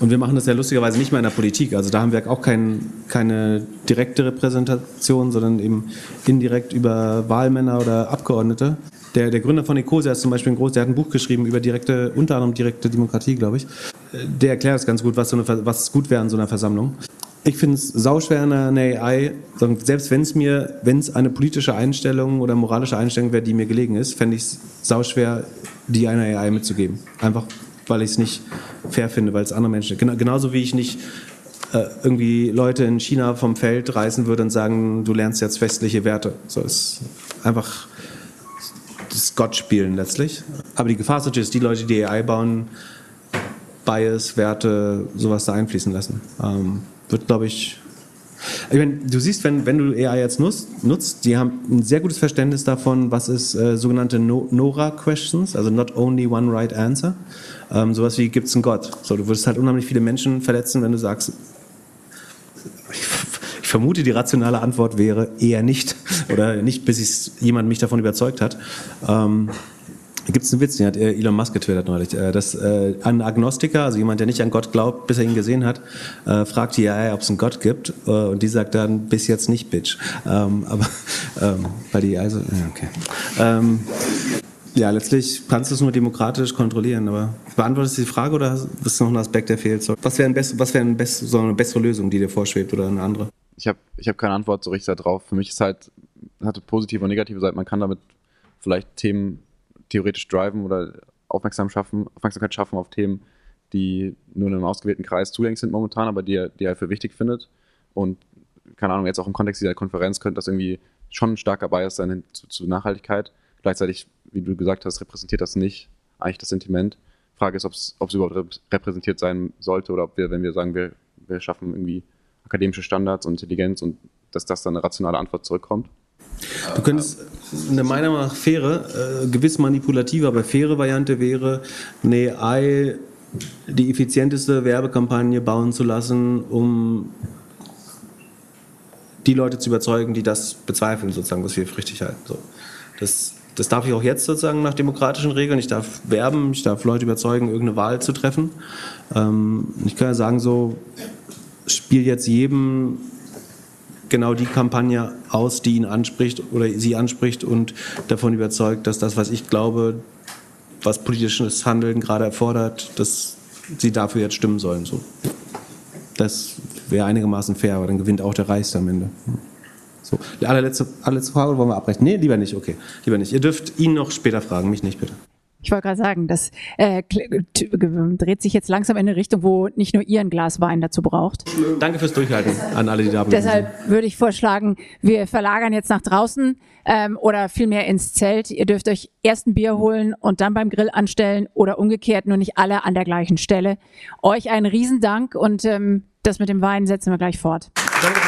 und wir machen das ja lustigerweise nicht mehr in der Politik. Also da haben wir auch kein, keine direkte Repräsentation, sondern eben indirekt über Wahlmänner oder Abgeordnete. Der, der Gründer von Ecosia ist zum Beispiel ein groß, der hat ein Buch geschrieben über direkte, unter anderem direkte Demokratie, glaube ich. Der erklärt es ganz gut, was, so eine, was gut wäre in so einer Versammlung. Ich finde es sauschwer in der AI, selbst wenn es mir, wenn es eine politische Einstellung oder moralische Einstellung wäre, die mir gelegen ist, fände ich es sauschwer, die einer AI mitzugeben. Einfach, weil ich es nicht fair finde, weil es andere Menschen. Genau, genauso wie ich nicht äh, irgendwie Leute in China vom Feld reißen würde und sagen, du lernst jetzt westliche Werte. So ist einfach das Gott spielen letztlich. Aber die Gefahr ist natürlich, dass die Leute, die AI bauen, Bias, Werte, sowas da einfließen lassen. Ähm, wird, glaube ich, ich meine, du siehst, wenn, wenn du AI jetzt nutzt, nutzt, die haben ein sehr gutes Verständnis davon, was ist äh, sogenannte no NORA-Questions, also not only one right answer. Ähm, sowas wie, gibt es einen Gott? So, du würdest halt unheimlich viele Menschen verletzen, wenn du sagst, ich, ich vermute, die rationale Antwort wäre eher nicht. Oder nicht, bis jemand mich davon überzeugt hat. Ähm, Gibt es einen Witz, den hat äh, Elon Musk getwittert neulich, äh, dass äh, ein Agnostiker, also jemand, der nicht an Gott glaubt, bis er ihn gesehen hat, fragt die AI, ob es einen Gott gibt und die sagt dann, bis jetzt nicht, Bitch. Ähm, aber ähm, weil die also, ja, okay. Ähm, ja, letztlich kannst du es nur demokratisch kontrollieren, aber beantwortest du die Frage oder ist noch ein Aspekt, der fehlt? Was wäre wäre ein best, so eine bessere Lösung, die dir vorschwebt oder eine andere? Ich habe ich hab keine Antwort so richtig darauf. Für mich ist halt, hatte positive und negative Seiten. Man kann damit vielleicht Themen theoretisch driven oder aufmerksam schaffen, Aufmerksamkeit schaffen auf Themen, die nur in einem ausgewählten Kreis zugänglich sind momentan, aber die er, die er für wichtig findet. Und keine Ahnung, jetzt auch im Kontext dieser Konferenz könnte das irgendwie schon ein starker Bias sein zu, zu Nachhaltigkeit. Gleichzeitig, wie du gesagt hast, repräsentiert das nicht eigentlich das Sentiment. Frage ist, ob es überhaupt repräsentiert sein sollte oder ob wir, wenn wir sagen, wir, wir schaffen irgendwie akademische Standards und Intelligenz und dass das dann eine rationale Antwort zurückkommt. Du könntest eine meiner Meinung nach faire, äh, gewiss manipulative, aber faire Variante wäre, eine AI die effizienteste Werbekampagne bauen zu lassen, um die Leute zu überzeugen, die das bezweifeln, sozusagen, was wir für richtig halten. So. Das, das darf ich auch jetzt sozusagen nach demokratischen Regeln. Ich darf werben, ich darf Leute überzeugen, irgendeine Wahl zu treffen. Ähm, ich kann ja sagen, so, spiel jetzt jedem genau die Kampagne aus, die ihn anspricht oder sie anspricht und davon überzeugt, dass das, was ich glaube, was politisches Handeln gerade erfordert, dass sie dafür jetzt stimmen sollen. So. Das wäre einigermaßen fair, aber dann gewinnt auch der Reichste am Ende. So, die allerletzte, allerletzte Frage wollen wir abbrechen? Nee, lieber nicht, okay. Lieber nicht. Ihr dürft ihn noch später fragen, mich nicht bitte. Ich wollte gerade sagen, das äh, dreht sich jetzt langsam in eine Richtung, wo nicht nur ihr ein Glas Wein dazu braucht. Danke fürs Durchhalten an alle, die da bleiben. Deshalb würde ich vorschlagen, wir verlagern jetzt nach draußen ähm, oder vielmehr ins Zelt. Ihr dürft euch erst ein Bier holen und dann beim Grill anstellen oder umgekehrt, nur nicht alle an der gleichen Stelle. Euch einen Riesendank und ähm, das mit dem Wein setzen wir gleich fort. Danke.